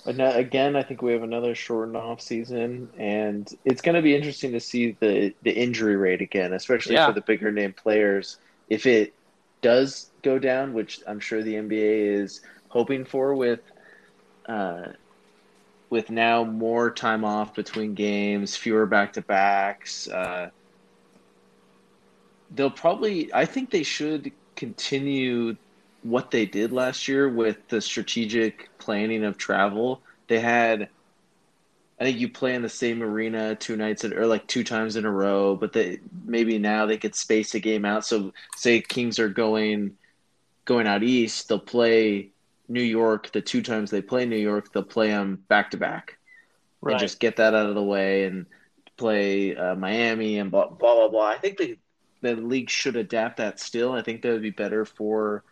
Again, I think we have another shortened off season, and it's going to be interesting to see the the injury rate again, especially yeah. for the bigger name players. If it does go down, which I'm sure the NBA is hoping for with uh, with now more time off between games, fewer back to backs. Uh, they'll probably, I think they should continue what they did last year with the strategic planning of travel. They had I think you play in the same arena two nights in, or like two times in a row, but they maybe now they could space a game out. So say Kings are going going out east, they'll play New York the two times they play New York, they'll play them back to back, right. and just get that out of the way and play uh, Miami and blah blah blah blah. I think the the league should adapt that still. I think that would be better for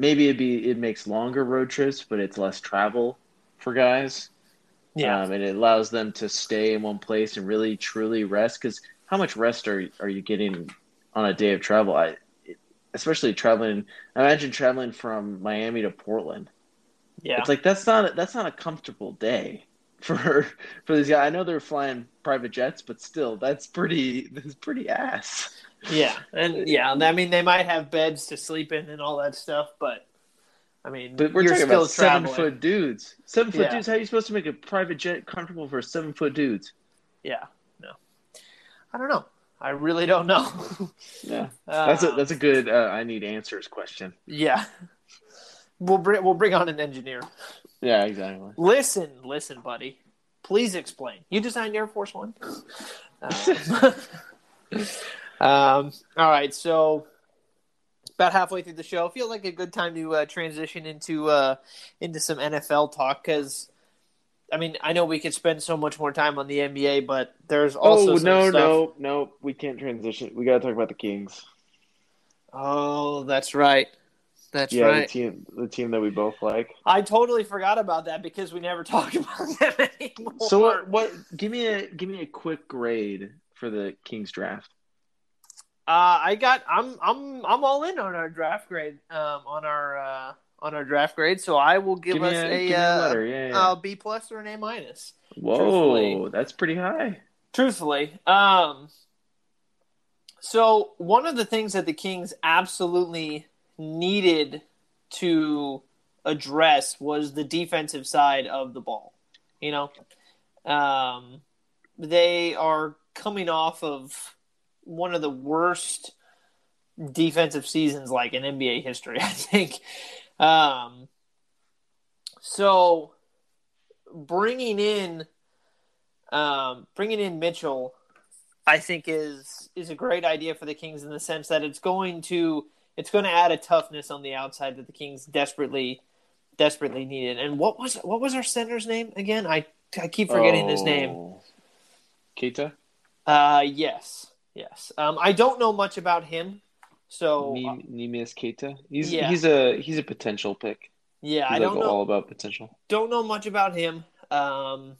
maybe it'd be it makes longer road trips, but it's less travel for guys. Yeah, um, and it allows them to stay in one place and really truly rest. Because how much rest are are you getting on a day of travel? I, especially traveling. Imagine traveling from Miami to Portland. Yeah, it's like that's not a, that's not a comfortable day <laughs> for for these guys. I know they're flying private jets, but still, that's pretty that's pretty ass. Yeah, and yeah, I mean they might have beds to sleep in and all that stuff, but I mean, but we're talking about seven foot dudes. Seven foot yeah. dudes. How are you supposed to make a private jet comfortable for seven foot dudes? Yeah, no, I don't know. I really don't know. <laughs> yeah, that's a that's a good. Uh, I need answers question. Yeah, we'll bring we'll bring on an engineer. Yeah, exactly. Listen, listen, buddy. Please explain. You designed Air Force One. Um, <laughs> <laughs> um, all right, so about halfway through the show. I Feel like a good time to uh, transition into uh, into some NFL talk because. I mean, I know we could spend so much more time on the NBA, but there's also oh no, stuff... no, no, we can't transition. We got to talk about the Kings. Oh, that's right. That's yeah, right. The team, the team that we both like. I totally forgot about that because we never <laughs> talk about them anymore. So what? What? Give me a give me a quick grade for the Kings draft. Uh, I got. I'm. I'm. I'm all in on our draft grade. Um, on our uh, on our draft grade. So I will give, give us a, a, uh, a letter. Yeah, yeah. B plus or an A minus. Whoa, that's pretty high. Truthfully, um, so one of the things that the Kings absolutely needed to address was the defensive side of the ball. You know, um, they are coming off of one of the worst defensive seasons like in NBA history, <laughs> I think. Um, so bringing in um, bringing in Mitchell, I think is is a great idea for the Kings in the sense that it's going to it's going to add a toughness on the outside that the Kings desperately desperately needed. And what was what was our center's name again? I I keep forgetting his name. Oh. Queta? Uh, yes, yes. Um, I don't know much about him, so uh, Neemias Queta? He's Yeah. he's a he's a potential pick. yeah, He's I don't know. all about potential. don't know much about him. Um,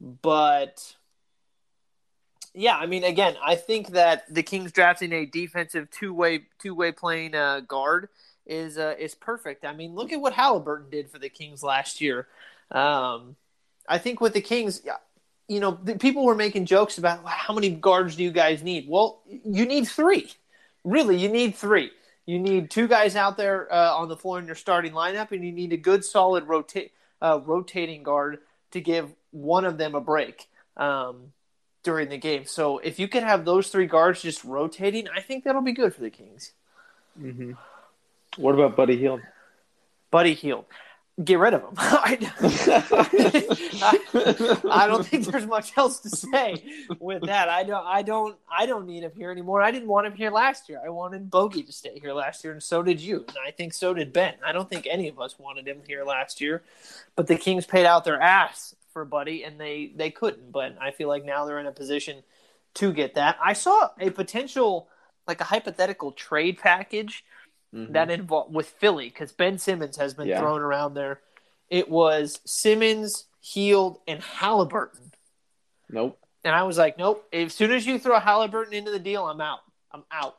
but yeah, I mean, again, I think that the Kings drafting a defensive two way two way playing uh, guard is uh, is perfect. I mean, look at what Halliburton did for the Kings last year. Um, I think with the Kings, yeah, you know, the, people were making jokes about "Wow, how many guards do you guys need? Well, you need three. Really, you need three. You need two guys out there uh, on the floor in your starting lineup, and you need a good, solid rota- uh, rotating guard to give one of them a break um, during the game. So if you could have those three guards just rotating, I think that'll be good for the Kings. Mm-hmm. What about Buddy Hield? Buddy Hield. Get rid of him. <laughs> I, I, I don't think <laughs> there's much else to say with that. I don't. I don't. I don't need him here anymore. I didn't want him here last year. I wanted Bogey to stay here last year, and so did you. And I think so did Ben. I don't think any of us wanted him here last year, but the Kings paid out their ass for Buddy, and they they couldn't. But I feel like now they're in a position to get that. I saw a potential, like a hypothetical trade package Mhm. that involved with Philly because Ben Simmons has been Yeah. thrown around there. It was Simmons, Hield, and Halliburton, Nope. and I was like, nope. As soon as you throw Halliburton into the deal, I'm out. I'm out.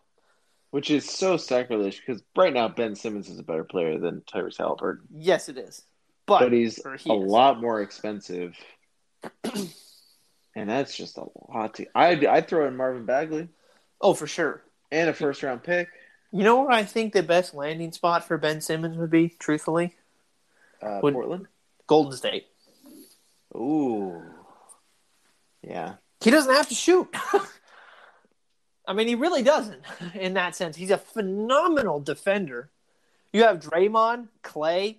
Which is so sacrilege because right now Ben Simmons is a better player than Tyrese Halliburton, Yes, it is. But, but he's he a is. lot more expensive, <clears throat> and that's just a lot. To I I throw in Marvin Bagley Oh, for sure. and a first round pick. You know where I think the best landing spot for Ben Simmons would be, truthfully? Uh, Would- Portland. Golden State. Ooh, yeah. He doesn't have to shoot. <laughs> I mean, he really doesn't in that sense. He's a phenomenal defender. You have Draymond, Klay,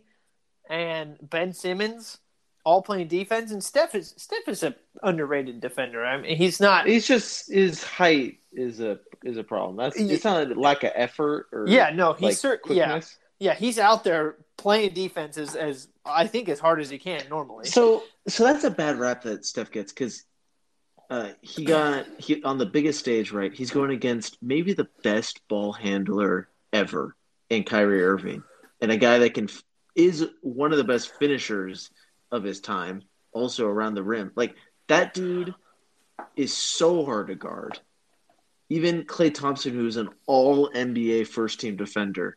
and Ben Simmons all playing defense, and Steph is Steph is an underrated defender. I mean, he's not. He's just his height is a is a problem. That's it's not a lack of effort or Yeah, no, he's like, cer- yeah, yeah, he's out there playing defense as, as I think as hard as he can normally. So, so that's a bad rap that Steph gets because uh, he got he on the biggest stage, right? He's going against maybe the best ball handler ever in Kyrie Irving, and a guy that can is one of the best finishers of his time, also around the rim. Like that dude is so hard to guard. Even Klay Thompson, who's an All NBA first team defender,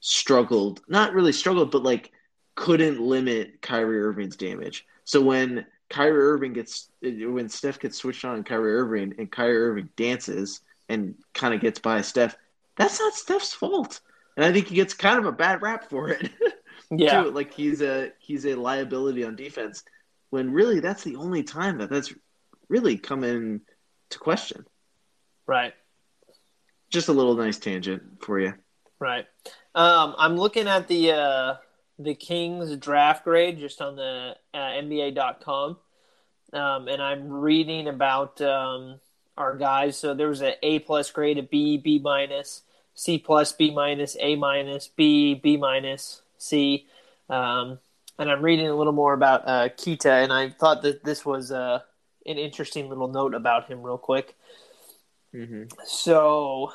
struggled. Not really struggled, but like couldn't limit Kyrie Irving's damage. So when Kyrie Irving gets when Steph gets switched on Kyrie Irving and Kyrie Irving dances and kind of gets by Steph, that's not Steph's fault. And I think he gets kind of a bad rap for it. <laughs> yeah, too. Like he's a he's a liability on defense when really that's the only time that that's really come in to question. Right. Just a little nice tangent for you. Right. Um, I'm looking at the uh, the Kings draft grade just on the uh, NBA.com, um, and I'm reading about um, our guys. So there was an A plus grade, a B, B minus, C plus, B minus, A minus, B, B minus, C. Um, and I'm reading a little more about uh, Queta, and I thought that this was uh, an interesting little note about him, real quick. Mm-hmm. So,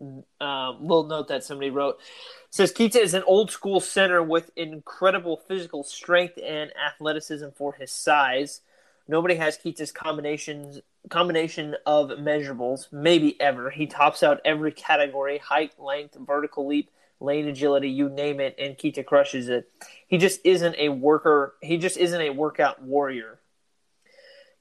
um, little note that somebody wrote says Queta is an old school center with incredible physical strength and athleticism for his size. Nobody has Queta's combinations combination of measurables, maybe ever. He tops out every category: height, length, vertical leap, lane agility, you name it, and Queta crushes it. He just isn't a worker. He just isn't a workout warrior.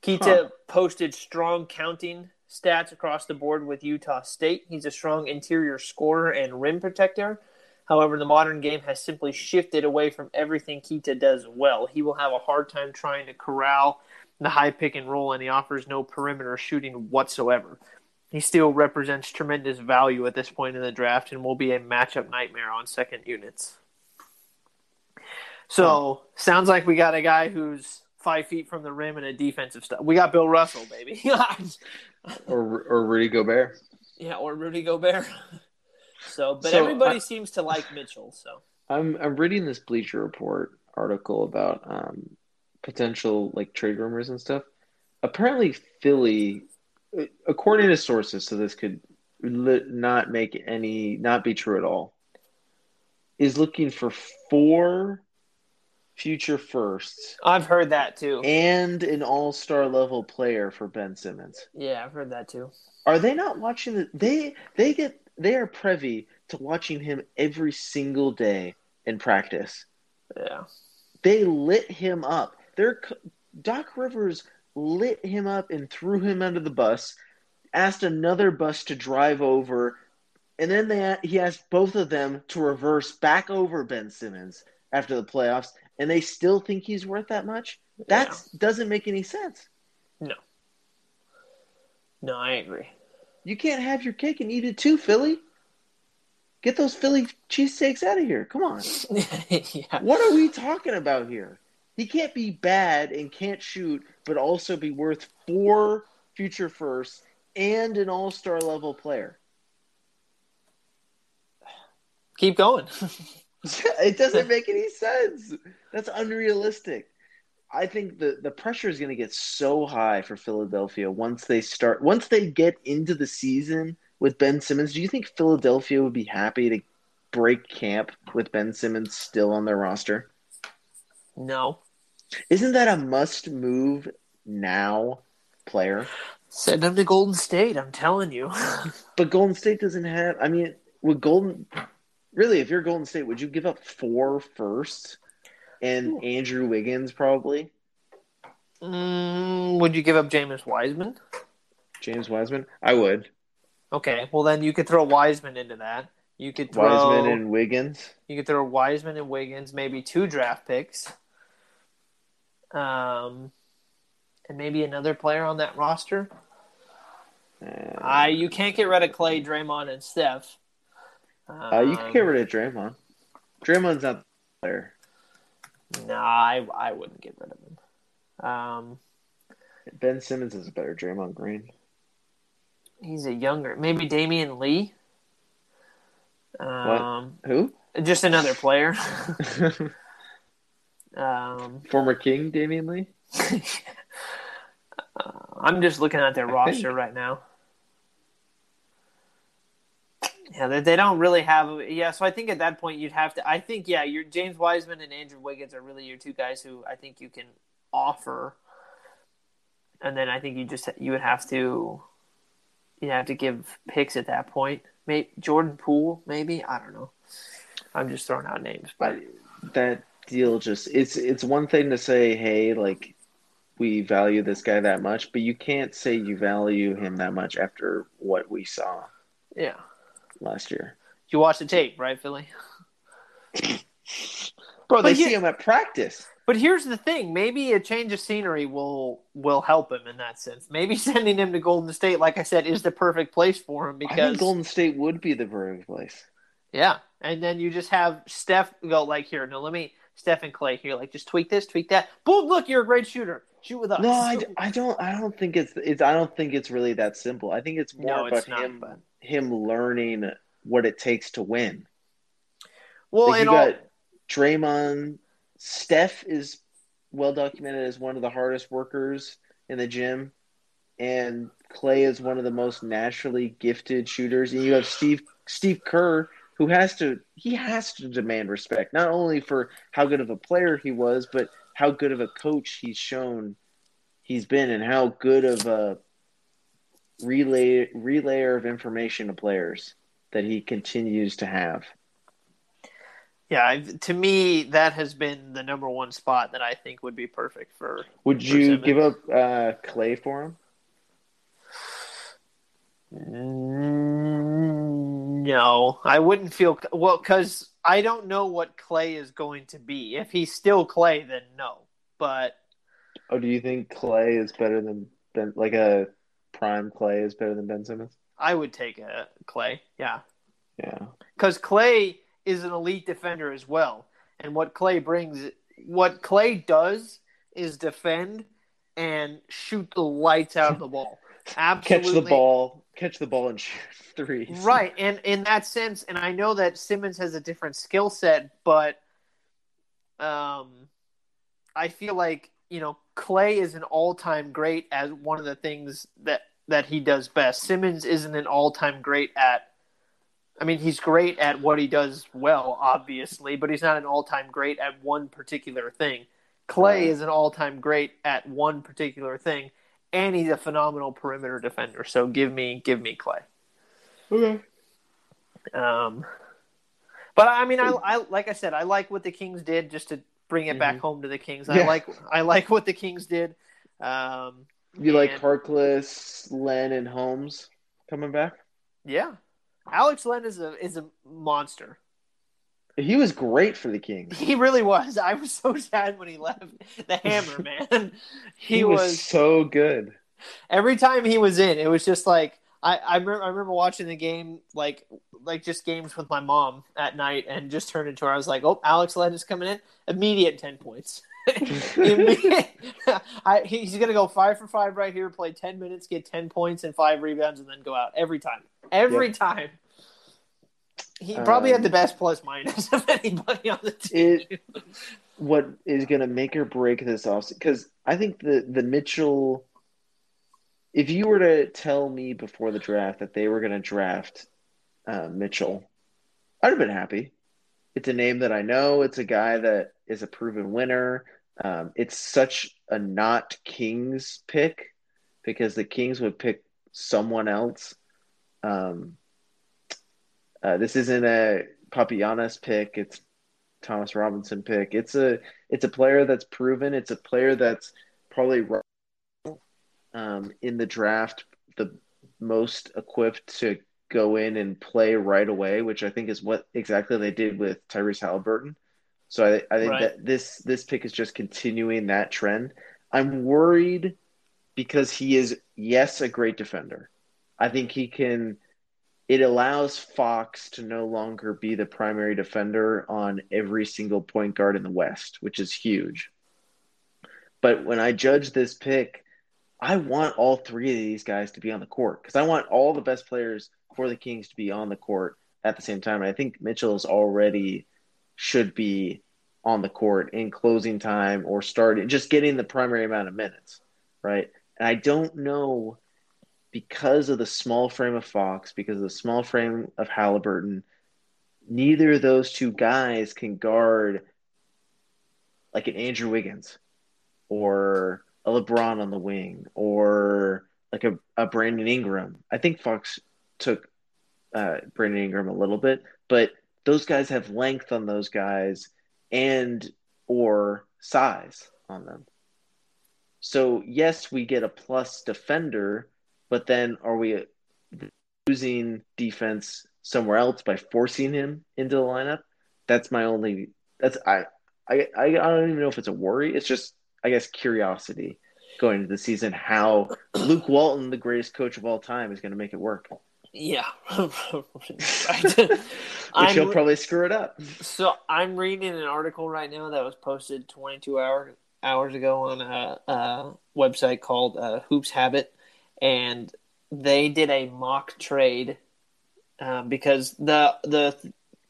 Queta Huh. posted strong counting stats across the board with Utah State. He's a strong interior scorer and rim protector. However, the modern game has simply shifted away from everything Queta does well. He will have a hard time trying to corral the high pick and roll, and he offers no perimeter shooting whatsoever. He still represents tremendous value at this point in the draft and will be a matchup nightmare on second units. So, sounds like we got a guy who's five feet from the rim and a defensive stuff. We got Bill Russell, baby. <laughs> or or Rudy Gobert. Yeah, or Rudy Gobert. <laughs> So, but So, everybody I- seems to like Mitchell. So, I'm I'm reading this Bleacher Report article about um, potential like trade rumors and stuff. Apparently, Philly, according to sources, so this could li- not make any not be true at all, is looking for four future firsts I've heard that too. and an All Star level player for Ben Simmons. Yeah, I've heard that too. Are they not watching the they they get they are privy to watching him every single day in practice. Yeah. They lit him up. Their Doc Rivers lit him up and threw him under the bus. Asked another bus to drive over, and then they he asked both of them to reverse back over Ben Simmons after the playoffs, and they still think he's worth that much. That doesn't make any sense. No. No, I agree. You can't have your cake and eat it too, Philly. Get those Philly cheesesteaks out of here. Come on. <laughs> yeah. What are we talking about here? He can't be bad and can't shoot, but also be worth four future firsts and an all star level player. Keep going. <laughs> <laughs> it doesn't <laughs> make any sense. That's unrealistic. I think the, the pressure is going to get so high for Philadelphia once they start, once they get into the season with Ben Simmons. Do you think Philadelphia would be happy to break camp with Ben Simmons still on their roster? no. Isn't that a must move now player? Send him to Golden State, I'm telling you. <laughs> But Golden State doesn't have. I mean, would Golden really? If you're Golden State, would you give up four firsts and Andrew Wiggins probably? mm, would you give up James Wiseman? James Wiseman? I would. Okay, well then you could throw Wiseman into that. You could throw Wiseman and Wiggins. you could throw Wiseman and Wiggins, maybe two draft picks. Um and maybe another player on that roster. Uh, I you can't get rid of Klay, Draymond, and Steph. Uh, you can get rid of Draymond. Draymond's not the player. No, I I wouldn't get rid of him. Um, Ben Simmons is a better Draymond Green. he's a younger, maybe Damion Lee. Um, Who? just another player. <laughs> um, Former King Damion Lee. uh, <laughs> I'm just looking at their I roster think- right now. Yeah, they, they don't really have. Yeah, so I think at that point you'd have to. I think yeah, your James Wiseman and Andrew Wiggins are really your two guys who I think you can offer. And then I think you just you would have to, you have to give picks at that point. Maybe Jordan Poole, maybe I don't know. I'm just throwing out names, but that deal just it's it's one thing to say, hey, like we value this guy that much, but you can't say you value him that much after what we saw yeah, last year. you watch the tape, right, Philly? <laughs> Bro, they But see you- him at practice. But here's the thing: maybe a change of scenery will will help him in that sense. Maybe <laughs> sending him to Golden State, like I said, is the perfect place for him I because think Golden State would be the perfect place. yeah, and then you just have Steph go like here. No, let me Steph and Klay here. Like just tweak this, tweak that. Boom! Look, you're a great shooter. Shoot with us. No, I, I don't. I don't think it's. It's. I don't think it's really that simple. I think it's more No, about it's not, him. but- Him learning what it takes to win. well, Like you all, got Draymond. Steph is well documented as one of the hardest workers in the gym, and Klay is one of the most naturally gifted shooters. And you have Steve Steve Kerr, who has to he has to demand respect not only for how good of a player he was, but how good of a coach he's shown he's been, and how good of a relay relayer of information to players that he continues to have. yeah, I've, to me that has been the number one spot that I think would be perfect for. Would For you Simmons. give up uh, Klay for him? Mm, No, I wouldn't feel well because I don't know what Klay is going to be. If he's still Klay, then no. But Oh, do you think Klay is better than Ben? Like a prime Klay is better than Ben Simmons? I would take a Klay. Yeah, Yeah. because Klay is an elite defender as well. And what Klay brings, what Klay does is defend and shoot the lights out of the ball. Absolutely. <laughs> Catch the ball, catch the ball and <laughs> shoot threes. Right. And in that sense, and I know that Simmons has a different skill set, but um, I feel like, you know, Klay is an all time great as one of the things that, that he does best. Simmons isn't an all time great at I mean, he's great at what he does well, obviously, but he's not an all-time great at one particular thing. Klay is an all-time great at one particular thing, and he's a phenomenal perimeter defender. So give me, give me Klay. Okay. Um, but I mean, I, I like I said, I like what the Kings did just to bring it back Mhm. home to the Kings. I like I like what the Kings did. Um, You like And- Harkless, Len, and Holmes coming back? yeah, Alex Len is a is a monster. He was great for the Kings. He really was. I was so sad when he left. The Hammer, <laughs> man. He, was, so good. every time he was in, it was just like I I remember, I remember watching the game like like just games with my mom at night and just turned into her. I was like, oh, Alex Len is coming in. Immediate ten points. <laughs> <laughs> I, he's gonna go five for five right here. Play ten minutes, get ten points and five rebounds, and then go out every time. Every time. He probably had Um, the best plus minus <laughs> of anybody on the team. It what is going to make or break this off because I think the the Mitchell. If you were to tell me before the draft that they were going to draft uh, Mitchell, I'd have been happy. It's a name that I know. It's a guy that is a proven winner. Um, it's such a not Kings pick because the Kings would pick someone else. Um, uh, this isn't a Papagiannis pick. It's Thomas Robinson pick. It's a it's a player that's proven. It's a player that's probably um, in the draft the most equipped to go in and play right away, which I think is what exactly they did with Tyrese Halliburton. So I, I think Right. that this this pick is just continuing that trend. I'm worried because he is yes a great defender. I think he can it allows Fox to no longer be the primary defender on every single point guard in the West, which is huge. But when I judge this pick, I want all three of these guys to be on the court because I want all the best players for the Kings to be on the court at the same time. And I think Mitchell is already should be on the court in closing time or starting, just getting the primary amount of minutes, right? And I don't know because of the small frame of Fox, because of the small frame of Halliburton, neither of those two guys can guard like an Andrew Wiggins or a LeBron on the wing or like a, a Brandon Ingram. I think Fox took uh, Brandon Ingram a little bit, but those guys have length on those guys and or size on them. So yes, we get a plus defender, but then are we losing defense somewhere else by forcing him into the lineup? That's my only. That's I. I I don't even know if it's a worry. It's just I guess curiosity going into the season how Luke Walton, the greatest coach of all time, is going to make it work. Yeah. <laughs> Which he'll probably screw it up. so I'm reading an article right now that was posted 22 hour, hours ago on a, a website called uh, Hoops Habit, and they did a mock trade um, because the the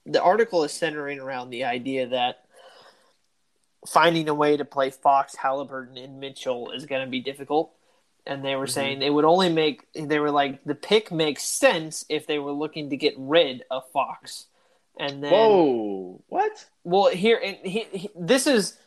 the article is centering around the idea that finding a way to play Fox, Halliburton, and Mitchell is going to be difficult. And they were Mhm. saying it would only make they were like the pick makes sense if they were looking to get rid of Fox. And then Whoa! What? well, here and he, he, this is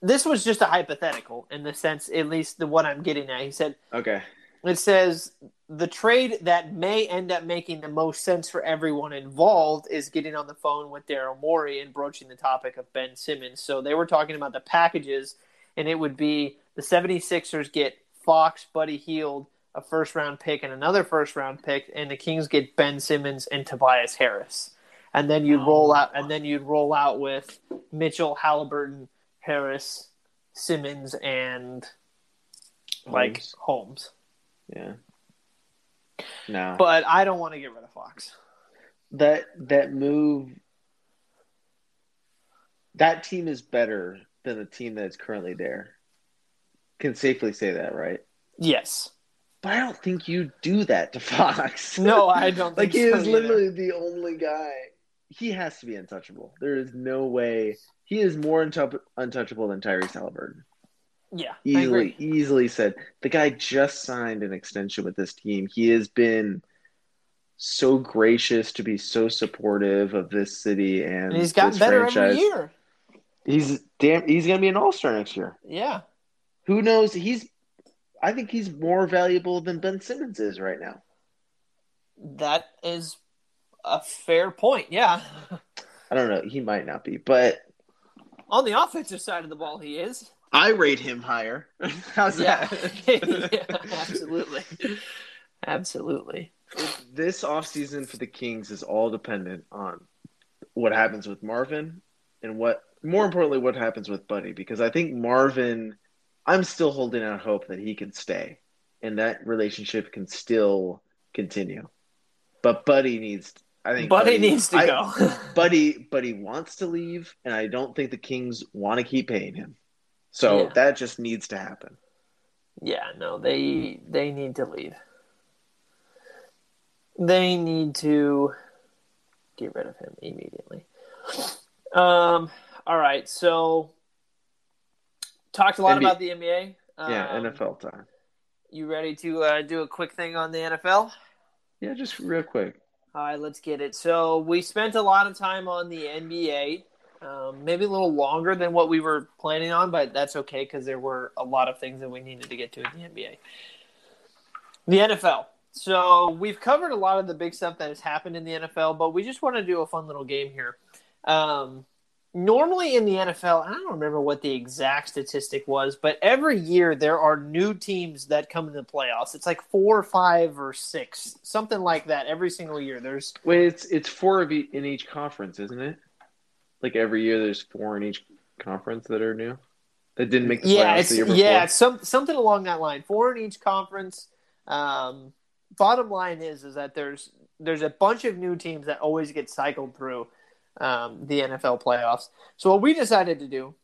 this was just a hypothetical in the sense, at least the one I'm getting at. He said Okay. It says the trade that may end up making the most sense for everyone involved is getting on the phone with Daryl Morey and broaching the topic of Ben Simmons. So they were talking about the packages, and it would be the 76ers get Fox, Buddy Hield, a first round pick and another first round pick, and the Kings get Ben Simmons and Tobias Harris, and then you'd roll oh. out, and then you'd roll out with Mitchell, Halliburton, Harris, Simmons, and like Holmes. Holmes. Yeah. No. But I don't want to get rid of Fox. that that move that team is better than the team that's currently there. Can safely say that, right? Yes. But I don't think you do that to <laughs> Fox. No, I don't like he so is either. literally the only guy. He has to be untouchable. There is no way he is more untouch- untouchable than Tyrese Halliburton. Yeah. Easily, easily said. The guy just signed an extension with this team. He has been so gracious to be so supportive of this city and, And he's gotten better franchise. every year. He's damn. He's gonna be an all star next year. Yeah. Who knows? He's. I think he's more valuable than Ben Simmons is right now. That is a fair point. Yeah. <laughs> I don't know. He might not be, but On the offensive side of the ball, he is. I rate him higher. <laughs> How's Yeah. that? <laughs> yeah <laughs> absolutely. Absolutely. this offseason for the Kings is all dependent on what happens with Marvin and what more importantly what happens with Buddy because I think Marvin I'm still holding out hope that he can stay and that relationship can still continue. But Buddy needs I think Buddy needs to I- go. Buddy Buddy wants to leave and I don't think the Kings want to keep paying him. So Yeah. that just needs to happen. yeah, no, they they need to leave. They need to get rid of him immediately. Um. All right. So talked a lot NBA about the NBA. Yeah, Um, NFL time. You ready to uh, do a quick thing on the NFL? Yeah, just real quick. All right, let's get it. So we spent a lot of time on the NBA, um, maybe a little longer than what we were planning on, but that's okay because there were a lot of things that we needed to get to in the NBA. The NFL. So we've covered a lot of the big stuff that has happened in the NFL, but we just want to do a fun little game here. Um, normally in the NFL, I don't remember what the exact statistic was, but every year there are new teams that come in the playoffs. It's like four or five or six, something like that every single year. There's Wait, it's it's four of e- in each conference, isn't it? Like every year, there's four in each conference that are new. That didn't make the yeah, playoffs the year before. yeah, some something along that line. Four in each conference. Um, bottom line is is that there's there's a bunch of new teams that always get cycled through um, the NFL playoffs. So what we decided to do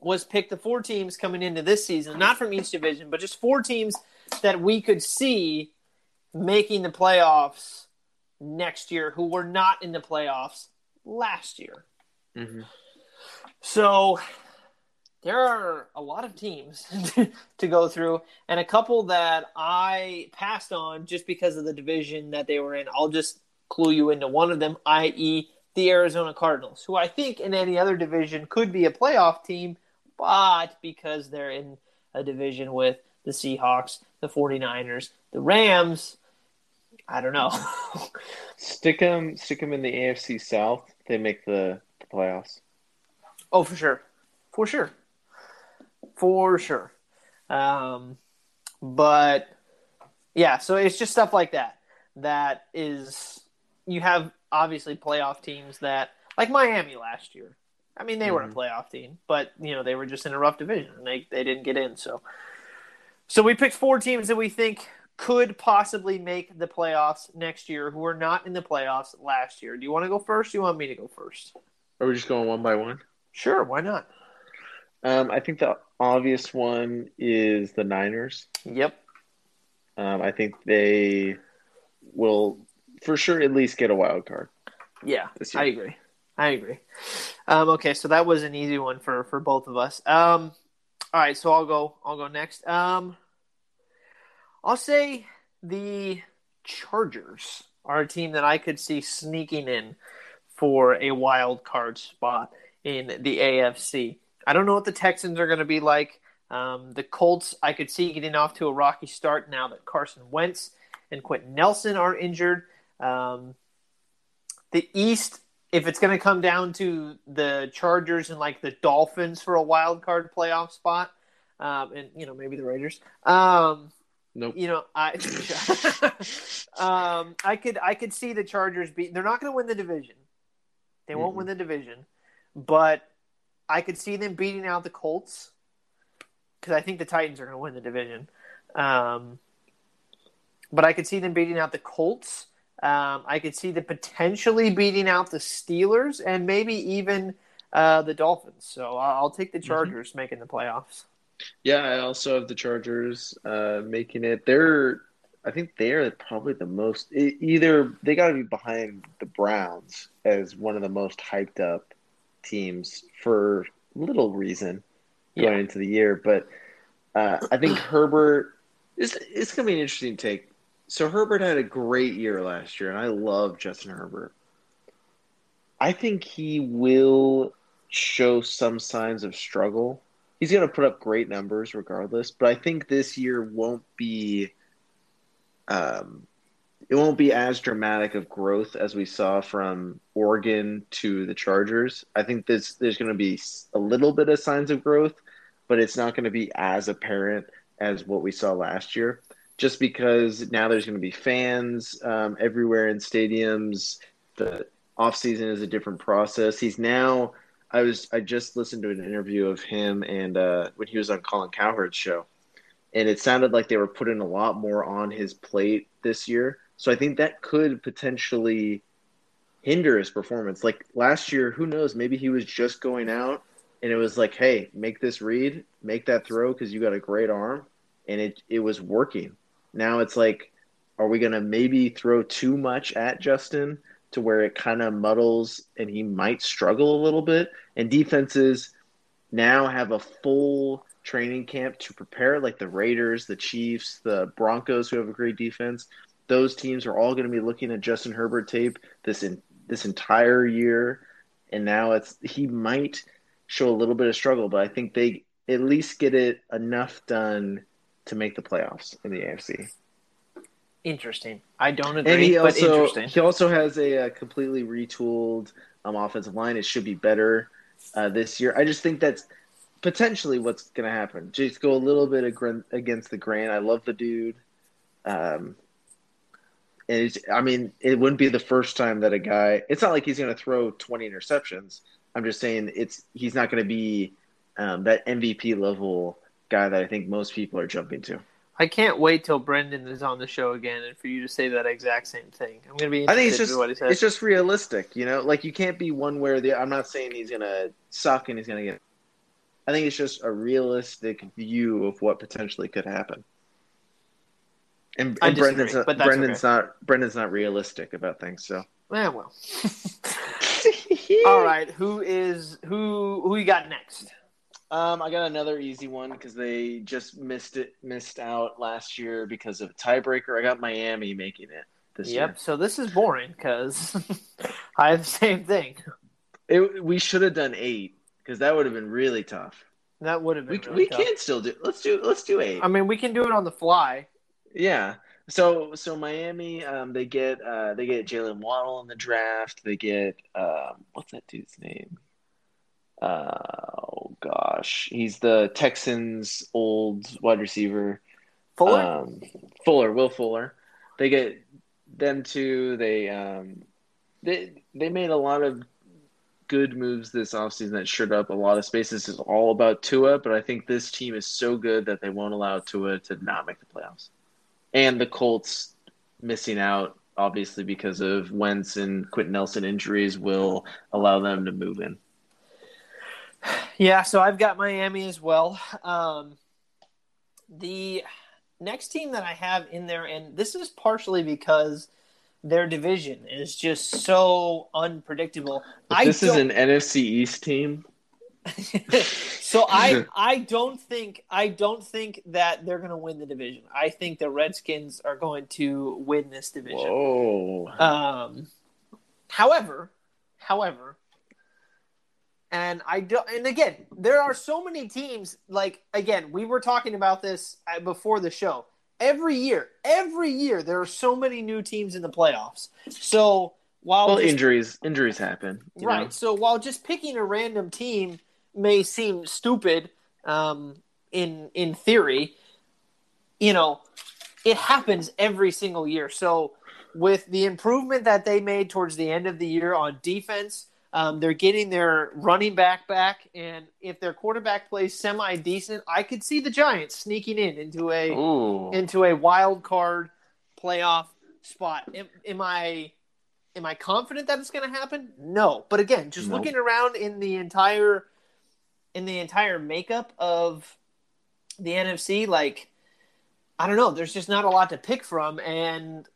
was pick the four teams coming into this season, not from each division, but just four teams that we could see making the playoffs next year who were not in the playoffs last year. Mhm. So there are a lot of teams <laughs> to go through, and a couple that I passed on just because of the division that they were in. I'll just clue you into one of them, i.e., the Arizona Cardinals, who I think in any other division could be a playoff team, but because they're in a division with the Seahawks, the 49ers, the Rams, I don't know. <laughs> Stick them, stick them in the AFC South. They make the, the playoffs. Oh, for sure, for sure, for sure. Um, but yeah, so it's just stuff like that. That is, you have obviously playoff teams that, like Miami last year. I mean, they were a Mhm. playoff team, but you know they were just in a rough division and they they didn't get in. So, so we picked four teams that we think could possibly make the playoffs next year who were not in the playoffs last year. Do you want to go first? Do you want me to go first? Are we just going one by one? Sure, why not? Um, I think the obvious one is the Niners. Yep. Um, I think they will for sure at least get a wild card. Yeah, I agree. I agree. Um, okay, so that was an easy one for for both of us. Um, all right, so I'll go. I'll go next. Um, I'll say the Chargers are a team that I could see sneaking in for a wild card spot in the AFC. I don't know what the Texans are going to be like. Um, the Colts, I could see getting off to a rocky start now that Carson Wentz and Quenton Nelson are injured. Um, the East, if it's going to come down to the Chargers and like the Dolphins for a wild card playoff spot, um, and you know maybe the Raiders, um, Nope. You know, I <laughs> um, I could I could see the Chargers beat. They're not going to win the division. They won't Mm-mm. win the division, but I could see them beating out the Colts because I think the Titans are going to win the division. Um, but I could see them beating out the Colts. Um, I could see them potentially beating out the Steelers and maybe even uh, the Dolphins. So I'll, I'll take the Chargers making the playoffs. Yeah, I also have the Chargers uh, making it. They're, I think they're probably the most. Either they got to be behind the Browns as one of the most hyped up teams for little reason going Yeah. into the year. But uh, I think <clears throat> Herbert is. It's going to be an interesting take. So Herbert had a great year last year, and I love Justin Herbert. I think he will show some signs of struggle he's going to put up great numbers regardless. But I think this year won't be, um, it won't be as dramatic of growth as we saw from Oregon to the Chargers. I think this there's going to be a little bit of signs of growth, but it's not going to be as apparent as what we saw last year. Just because now there's going to be fans um, everywhere in stadiums. The offseason is a different process. He's now I was I just listened to an interview of him and uh, when he was on Colin Cowherd's show, and it sounded like they were putting a lot more on his plate this year. So I think that could potentially hinder his performance. Like last year, who knows? Maybe he was just going out and it was like, hey, make this read, make that throw because you got a great arm, and it it was working. Now it's like, are we gonna maybe throw too much at Justin? to where it kind of muddles and he might struggle a little bit. And defenses now have a full training camp to prepare, like the Raiders, the Chiefs, the Broncos, who have a great defense. Those teams are all going to be looking at Justin Herbert tape this in this entire year, and now it's he might show a little bit of struggle, but I think they at least get it enough done to make the playoffs in the AFC. Interesting. I don't agree, And he but also interesting. he also has a, uh completely retooled um, offensive line. It should be better uh, this year. I just think that's potentially what's going to happen. Just go a little bit against the grain. I love the dude. Um, and I mean, it wouldn't be the first time that a guy. It's not like he's going to throw twenty interceptions. I'm just saying it's he's not going to be um, that MVP level guy that I think most people are jumping to. I can't wait till Brendan is on the show again and for you to say that exact same thing. I'm going to be I think it's just what he says. it's just realistic, you know. Like you can't be one way or the. I'm not saying he's gonna suck and he's gonna get. I think it's just a realistic view of what potentially could happen. And, and Brendan's, not, that's Brendan's not Brendan's not realistic about things. So Eh, well. <laughs> All right, who is who who you got next? Um, I got another easy one because they just missed it, missed out last year because of a tiebreaker. I got Miami making it this year. Yep. So this is boring because <laughs> I have the same thing. It, we should have done eight because that would have been really tough. That would have We, been. really we tough. can still do. Let's do. Let's do eight. I mean, we can do it on the fly. Yeah. So so Miami, um, they get uh, they get Jaylen Waddle in the draft. They get um, what's that dude's name? Uh, oh gosh, he's the Texans' old wide receiver. Fuller. Um, Fuller, Will Fuller. They get them too. They um, they they made a lot of good moves this offseason that shored up a lot of spaces. is all about Tua, but I think this team is so good that they won't allow Tua to not make the playoffs. And the Colts missing out, obviously, because of Wentz and Quenton Nelson injuries, will allow them to move in. Yeah, so I've got Miami as well. Um, the next team that I have in there, and this is partially because their division is just so unpredictable. This is an NFC East team. <laughs> so I I don't think I don't think that they're going to win the division. I think the Redskins are going to win this division. Whoa. Um, however, however, and I don't. And again, there are so many teams. Like again, we were talking about this uh, before the show. Every year, every year, there are so many new teams in the playoffs. So while Well, just- injuries injuries happen. right, know? so while just picking a random team may seem stupid, um, in in theory, you know, it happens every single year. So with the improvement that they made towards the end of the year on defense, um, they're getting their running back back, and if their quarterback plays semi decent, I could see the Giants sneaking in into a Ooh. into a wild card playoff spot. Am, am I am I confident that it's going to happen? No, but again, just No. looking around in the entire in the entire makeup of the NFC, like I don't know, there's just not a lot to pick from, and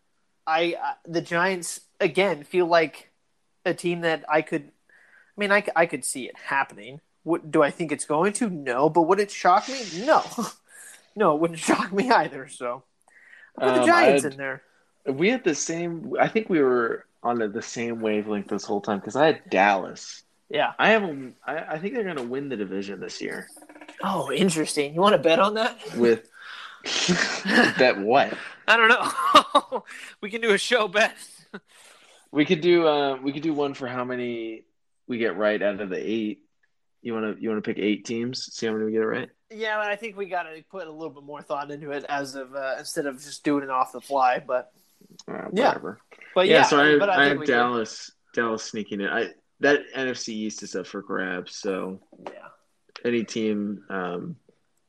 I uh, the Giants again feel like a team that I could. I mean, I, I could see it happening. What, do I think it's going to? No, but would it shock me? No, <laughs> no, it wouldn't <laughs> shock me either. So put the Um, Giants in there. We had the same. I think we were on the same wavelength this whole time because I had Dallas. Yeah. I have them. I, I think they're going to win the division this year. Oh, interesting. You want to bet on that? With <laughs> that, what I don't know. we can do a show bet. We could do. Uh, we could do one for how many we get right out of the eight. You want to? You want to pick eight teams? See how many we get it right. Yeah, but I think we got to put a little bit more thought into it as of uh, instead of just doing it off the fly. But Uh, Yeah. whatever. but yeah, yeah, so I, but I, think have did. Dallas. Dallas sneaking in. I that NFC East is up for grabs. So Yeah. any team. Um,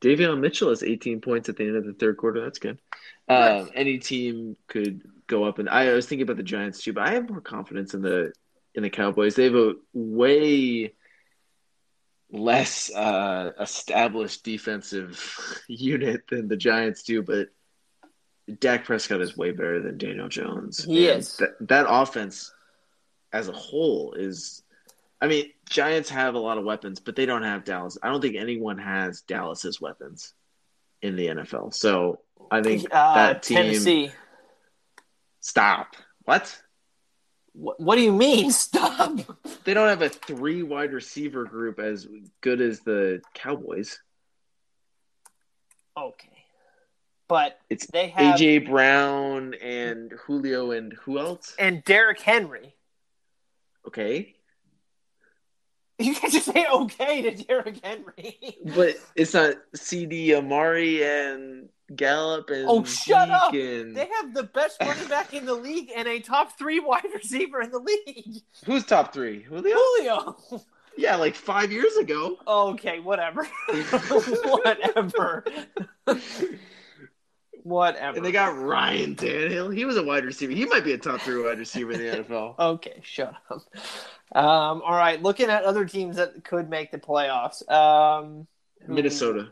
Davion Mitchell has 18 points at the end of the third quarter. That's good. Um, any team could go up, and I was thinking about the Giants too, but I have more confidence in the in the Cowboys. They have a way less uh, established defensive <laughs> unit than the Giants do, but Dak Prescott is way better than Daniel Jones. Is. That, that offense as a whole is. I mean, Giants have a lot of weapons, but they don't have Dallas. I don't think anyone has Dallas's weapons in the NFL. So I think Uh, that team. Tennessee. Stop. What? What, what do you mean? <laughs> Stop. They don't have a three wide receiver group as good as the Cowboys. Okay. But It's they have AJ Brown and Julio and who else? and Derrick Henry. Okay, You can't just say okay to Derrick Henry. but it's not CeeDee Amari and Gallup and Oh, shut Zeke up. They have the best <laughs> running back in the league and a top three wide receiver in the league. Who's top three? Julio? Julio. Yeah, like five years ago. Okay, whatever. <laughs> whatever. whatever. And they got Ryan Tannehill. He was a wide receiver. He might be a top three wide receiver in the NFL. <laughs> Okay, shut up. Um, all right, looking at other teams that could make the playoffs. Um, Minnesota.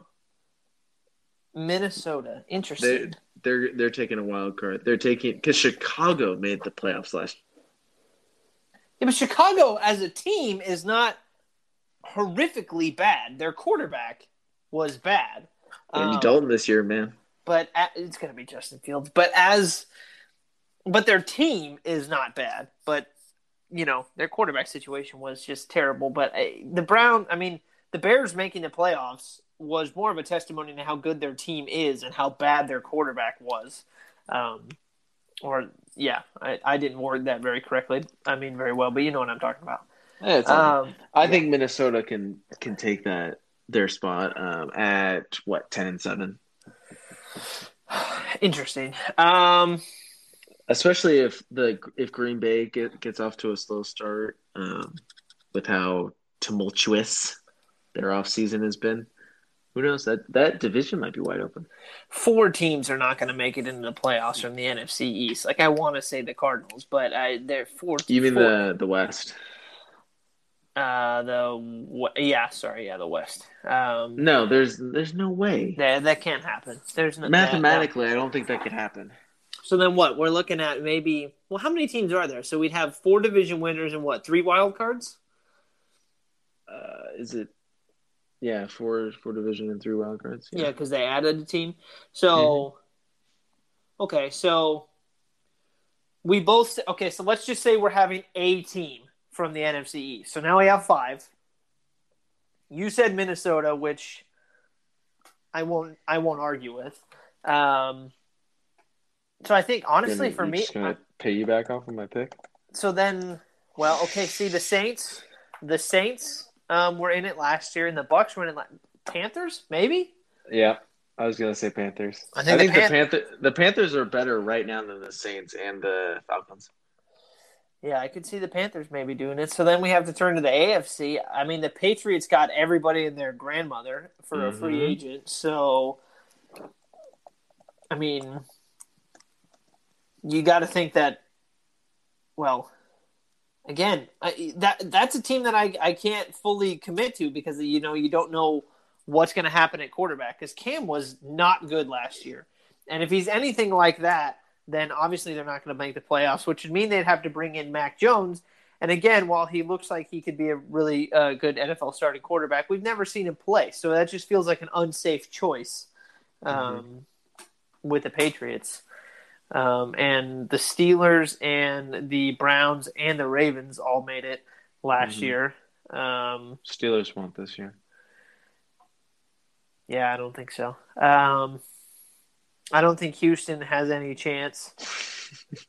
Minnesota. They Interesting. they're they're taking a wild card. They're taking because Chicago made the playoffs last. Yeah, but Chicago as a team is not horrifically bad. Their quarterback was bad. Andy Um, Dalton this year, man. but a it's going to be Justin Fields. But as but their team is not bad. But you know their quarterback situation was just terrible. But uh, the Brown, I mean, the Bears making the playoffs was more of a testimony to how good their team is and how bad their quarterback was. Um, or yeah, I, I didn't word that very correctly. I mean very well, but you know what I'm talking about. Yeah, it's all right. Um, I think Minnesota can can take that their spot um, at what ten and seven, <sighs> interesting. Um, especially if the if Green Bay get, gets off to a slow start um, with how tumultuous their off season has been. Who knows that that division might be wide open. four teams are not going to make it into the playoffs from the NFC East. Like I want to say the Cardinals, but I they're four. You mean four- the the West? uh the yeah sorry yeah the West. Um, No, there's there's no way. that that can't happen. There's no Mathematically, I don't think that could happen. so then what? We're looking at maybe. Well, how many teams are there? So we'd have four division winners and what? Three wild cards. Uh, is it? Yeah, four four division and three wild cards. Yeah, because they added a team. So, okay, so we both okay. So let's just say we're having a team from the NFC East. So now we have five. You said Minnesota, which I won't. I won't argue with. Um, so I think honestly, for me, going to pay you back off of my pick. so then, well, okay. See the Saints. The Saints um, were in it last year, and the Bucks were in it. La- Panthers, maybe. Yeah, I was gonna say Panthers. I I think think, the the, Panther the Panthers are better right now than the Saints and the Falcons. Yeah, I could see the Panthers maybe doing it. So then we have to turn to the AFC. I mean, the Patriots got everybody and their grandmother for a free Mhm. agent. So, I mean, you got to think that. Well, again, I, that that's a team that I I can't fully commit to because you know you don't know what's going to happen at quarterback because Cam was not good last year, and if he's anything like that, then obviously they're not going to make the playoffs, which would mean they'd have to bring in Mac Jones. And again, while he looks like he could be a really uh, good NFL starting quarterback, we've never seen him play, so that just feels like an unsafe choice um, with the Patriots. Um, and the Steelers and the Browns and the Ravens all made it last Mhm. year. Um, Steelers won't this year. yeah, I don't think so. Um, I don't think Houston has any chance.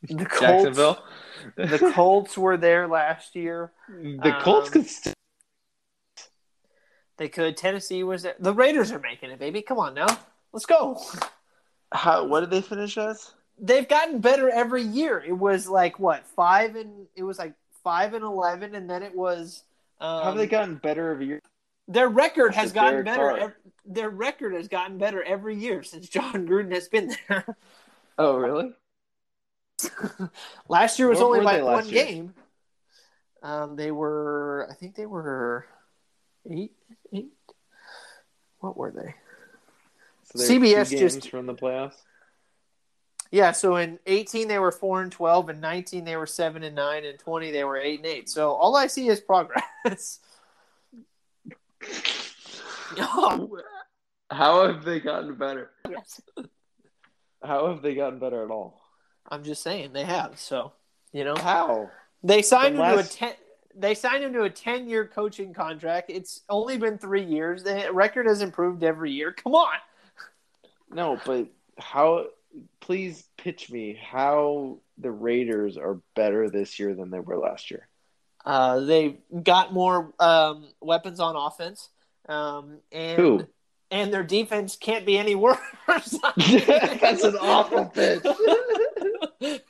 The <laughs> Colts, Jacksonville. <laughs> the Colts were there last year. the Colts um, could. St- They could. Tennessee was there. The Raiders are making it, baby. Come on now, let's go. How? What did they finish as? They've gotten better every year. It was like what five and it was like five and eleven, and then it was. Um, have they gotten better every year? Their record has gotten better. Carr. ev- their record has gotten better every year since Jon Gruden has been there. <laughs> Oh, really? <laughs> last year was What only by one year? game. Um, they were, I think they were eight, eight. What were they? So CBS just- from the playoffs. Yeah, so in 18 they were 4 and 12 and 19 they were 7 and 9 and 20 they were 8 and 8. So all I see is progress. Oh, <laughs> <laughs> How have they gotten better? yes. How have they gotten better at all? I'm just saying they have. So, you know, How? they signed him From to a 10 they signed him to a 10-year coaching contract. It's only been 3 years. The record has improved every year. Come on. No, but how? Please pitch me how the Raiders are better this year than they were last year. Uh, they got more um, weapons on offense. Um, and Who? and their defense can't be any <laughs> worse. <laughs> That's an awful pitch. <laughs>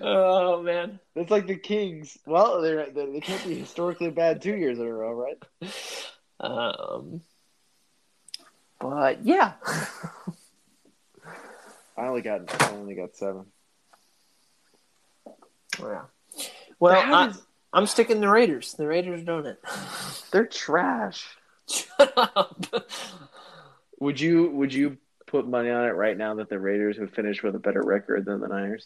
oh man. it's like the Kings. Well, they're, they they can't be historically bad two years in a row, right? Um, but yeah, I only got I only got seven. Oh, yeah. Well, I, does- I'm sticking the Raiders. The Raiders don't it. <laughs> they're trash. Shut up. Would you Would you put money on it right now that the Raiders would finish with a better record than the Niners?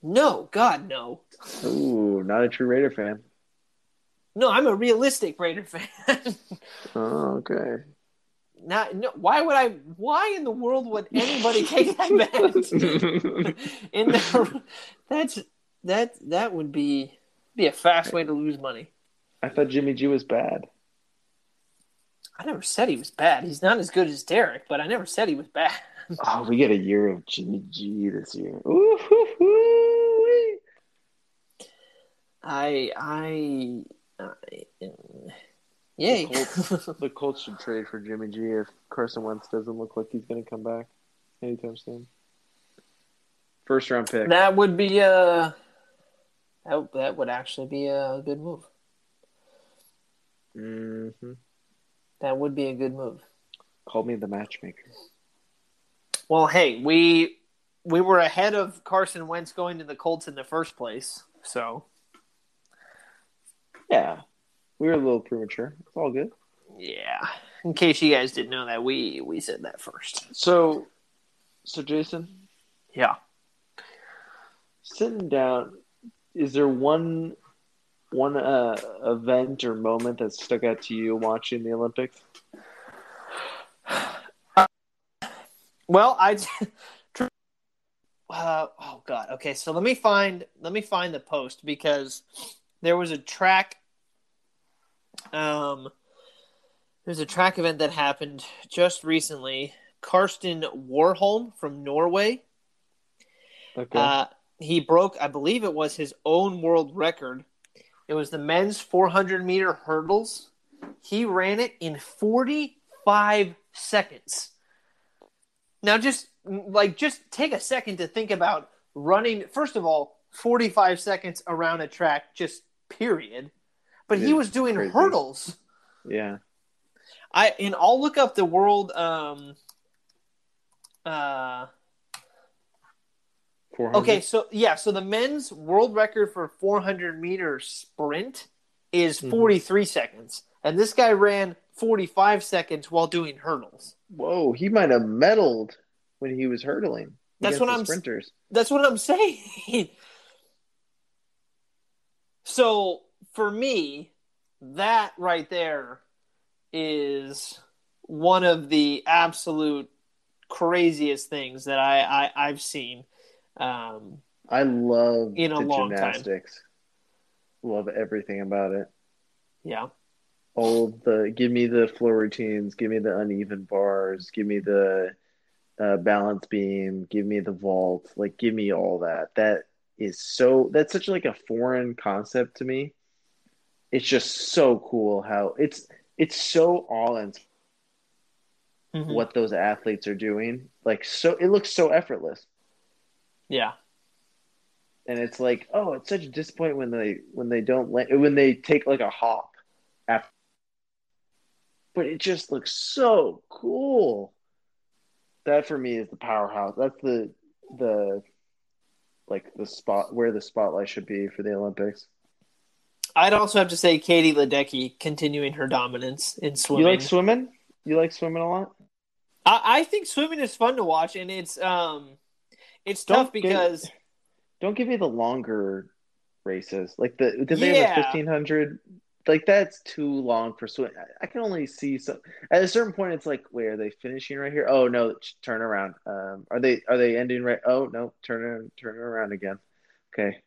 No, God, no. Ooh, not a true Raider fan. No, I'm a realistic Raider fan. <laughs> Oh, okay. Not, no, why would I? Why in the world would anybody <laughs> take that bet? <laughs> in the, that's that that would be be a fast way to lose money. I thought Jimmy G was bad. I never said he was bad. He's not as good as Derek, but I never said he was bad. <laughs> Oh, we get a year of Jimmy G this year. Ooh, hoo, hoo. I I, I yay. <laughs> The Colts should trade for Jimmy G if Carson Wentz doesn't look like he's going to come back anytime soon. First round pick. that would be a that, that would actually be a good move. Mm-hmm. That would be a good move. Call me the matchmaker. Well, hey, we we were ahead of Carson Wentz going to the Colts in the first place, so Yeah, we were a little premature. It's all good. yeah. In case you guys didn't know that, we we said that first. So, so Jason, Yeah. sitting down, is there one one uh, event or moment that stuck out to you watching the Olympics? <sighs> Well, I. <laughs> Uh, oh God. Okay, so let me find let me find the post because there was a track. Um, there's a track event that happened just recently. Karsten Warholm from Norway. Okay. Uh, he broke, I believe it was his own world record. It was the men's 400 meter hurdles. He ran it in 45 seconds. Now, just like just take a second to think about running. First of all, forty-five seconds around a track, just period. But he was doing crazy. hurdles. Yeah. I and I'll look up the world. Um, uh, okay, so yeah, so the men's world record for 400 meter sprint is Mhm. 43 seconds, and this guy ran 45 seconds while doing hurdles. Whoa, he might have medaled when he was hurdling. That's what I'm- sprinters. That's what I'm <laughs> saying. so for me, that right there is one of the absolute craziest things that I, I I've seen. Um, I love In a long time. gymnastics. Love everything about it. yeah, All the give me the floor routines, give me the uneven bars, give me the uh, balance beam, give me the vault, like give me all that. That is so that's such like a foreign concept to me. It's just so cool how it's it's so all in Mhm. what those athletes are doing. Like so it looks so effortless. yeah, and it's like, oh, it's such a disappointment when they when they don't land, when they take like a hop after. But it just looks so cool. That for me is the powerhouse. That's the the like the spot where the spotlight should be for the Olympics. I'd also have to say Katie Ledecky continuing her dominance in swimming. You like swimming? You like swimming a lot? I, I think swimming is fun to watch, and it's um, it's Don't tough because Don't give me the longer races. Like the did they have a fifteen hundred? Like that's too long for swim. I- I can only see some. At a certain point, it's like, wait, are they finishing right here? Oh no, turn around. Um, are they are they ending right? Oh no, turn turn around again. Okay,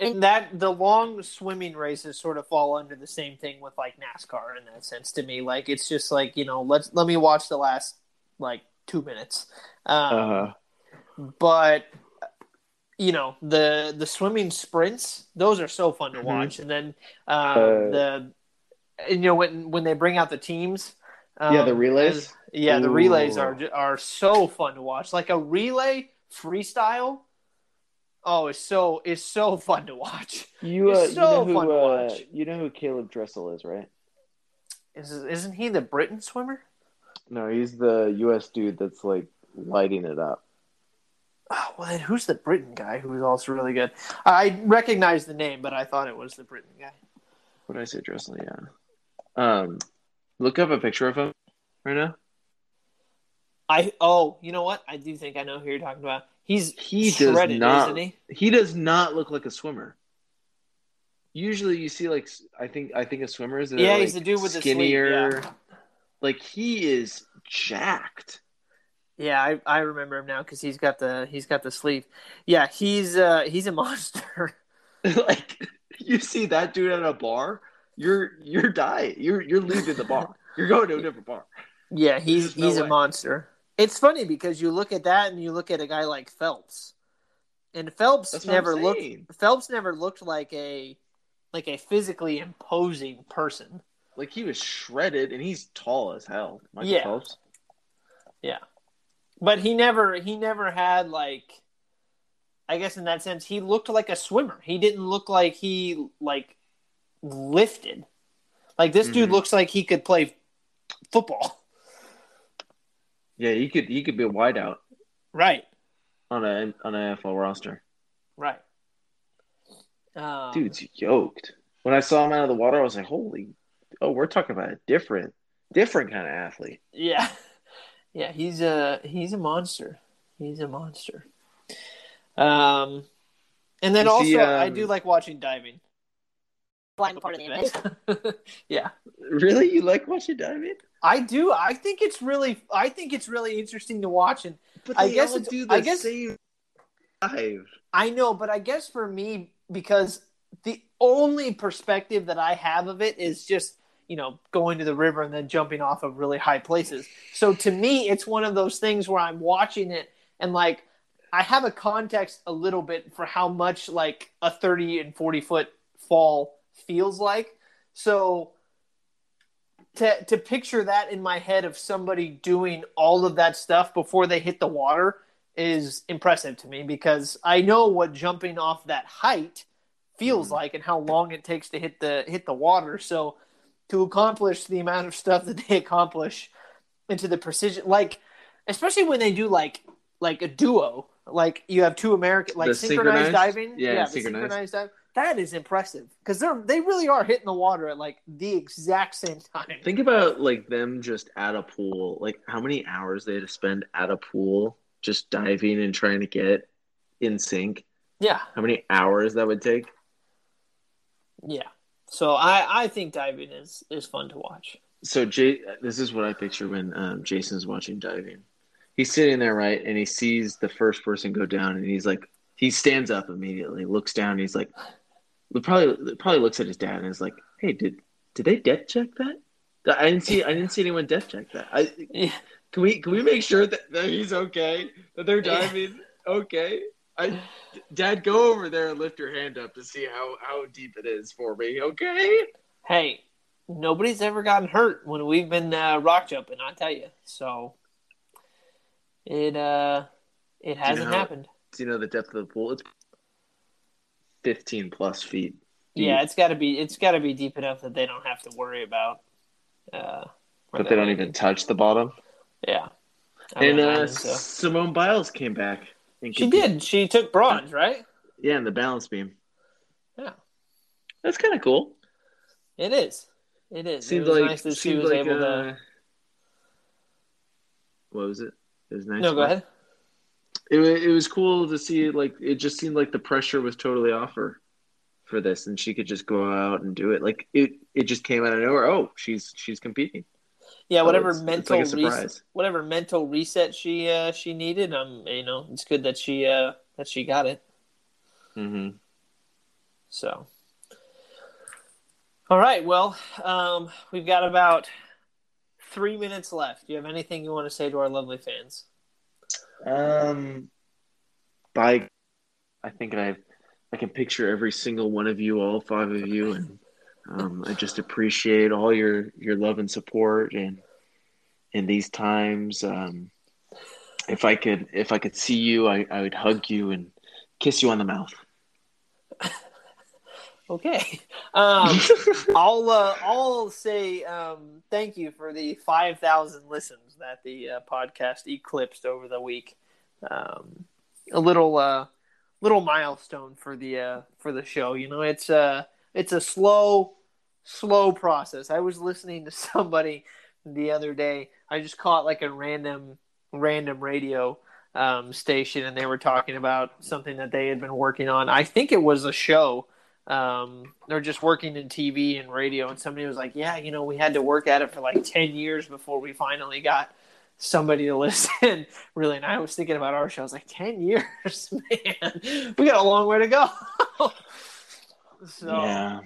and that the long swimming races sort of fall under the same thing with like NASCAR in that sense to me. Like it's just like you know let's let me watch the last like two minutes. Um, uh, but you know the the swimming sprints those are so fun to Mhm. watch and then um, Uh, the and, you know when when they bring out the teams um, Yeah, the relays? as- yeah the relays are are so fun to watch like a relay freestyle oh it's so it's so <laughs> fun to watch you uh, It's you know so who fun to uh, watch. you know who Caeleb Dressel is, right? Is, isn't he the britain swimmer No, he's the U.S. dude that's like lighting it up. oh, well then who's the britain guy who's also really good i recognize the name but i thought it was the britain guy What did I say, Dressel? Yeah. Um, look up a picture of him right now. I oh, you know what? I do think I know who you're talking about. He's He does shredded, not. isn't he? He does not look like a swimmer. Usually, you see like I think I think of swimmers. Yeah, are, he's like, the dude with the skinnier. yeah. Like he is jacked. Yeah, I, I remember him now because he's got the he's got the sleeve. Yeah, he's uh he's a <laughs> monster. <laughs> like you see that dude at a bar, you're you're dying. You're you're leaving the bar. You're going to a different bar. yeah, he's There's no he's a way. monster. It's funny because you look at that and you look at a guy like Phelps, and Phelps That's never looked. Phelps never looked like a like a physically imposing person. Like he was shredded, and he's tall as hell. Michael Yeah. Phelps. but he never he never had like i guess in that sense he looked like a swimmer he didn't look like he like lifted like this dude Mhm. looks like he could play football Yeah, he could he could be a wideout right on a on an NFL roster. right um, Dude's yoked. When I saw him out of the water, I was like, "Holy! Oh, we're talking about a different, different kind of athlete." yeah <laughs> yeah he's a he's a monster he's a monster um and then You also see, i um, do like watching diving blind part of the event yeah Really, you like watching diving? I do. I think it's really. I think it's really interesting to watch, and But I guess all it's- do I guess- same dive. I know. But I guess for me, because the only perspective that I have of it is just you know going to the river and then jumping off of really high places. So to me, it's one of those things where I'm watching it and like I have a context a little bit for how much like a thirty and forty foot fall feels like. So to to picture that in my head of somebody doing all of that stuff before they hit the water is impressive to me because I know what jumping off that height feels Mhm. like and how long it takes to hit the hit the water. So to accomplish the amount of stuff that they accomplish into the precision like especially when they do like like a duo like you have two american like synchronized, synchronized? diving Yeah, the synchronized. synchronized dive that is impressive because they're they really are hitting the water at like the exact same time Think about like them just at a pool, like how many hours they had to spend at a pool just diving and trying to get in sync. yeah How many hours that would take? yeah so i i think diving is is fun to watch So Jay, this is what I picture when um, Jason's watching diving. He's sitting there, right, and he sees the first person go down, and he's like, he stands up immediately, looks down, and he's like, probably probably looks at his dad and is like, "Hey, did did they death check that? I didn't see I didn't see anyone death check that. I yeah can we can we make sure that, that he's okay, that they're Yeah. diving okay? I, Dad, go over there and lift your hand up to see how how deep it is for me, okay? hey nobody's ever gotten hurt when we've been uh, rock jumping i tell you so it uh it hasn't how- happened Do you know the depth of the pool? It's fifteen plus feet. Yeah, it's got to be it's got to be deep enough that they don't have to worry about. Uh, but they don't even touch the bottom. Yeah, I And uh, so. Simone Biles came back. she competed. did. She took bronze, right? Yeah, in the balance beam. Yeah, That's kind of cool. it is. It is. Seems it was like nice that she was like, able to. uh, What was it? It was nice. No, go ahead. It it was cool to see. Like it just seemed like the pressure was totally off her for this, and she could just go out and do it. Like it, it just came out of nowhere. Oh, she's she's competing. Yeah, whatever it's- it's mental like reset, whatever mental reset she uh, she needed. Um, you know, it's good that she uh, that she got it. Mm-hmm. So, all right. Well, um, we've got about three minutes left. Do you have anything you want to say to our lovely fans? Um, by I think I I can picture every single one of you, all five of you, and um, I just appreciate all your your love and support and in these times. Um, if I could if I could see you, I, I would hug you and kiss you on the mouth. <laughs> Okay. Um, <laughs> I'll uh, I'll say um, thank you for the five thousand listens that the uh, podcast eclipsed over the week. Um, a little uh, little milestone for the uh, for the show. You know, it's uh it's a slow slow process. I was listening to <laughs> somebody the other day. I just caught like a random random radio um, station, and they were talking about something that they had been working on. I think it was a show um, they're just working in TV and radio, and somebody was like, "Yeah, you know, we had to work at it for like ten years before we finally got somebody to <laughs> listen." really, and I was thinking about our show. I was like, 10 years, <laughs> man, we got a long way to go." <laughs> so, Yeah,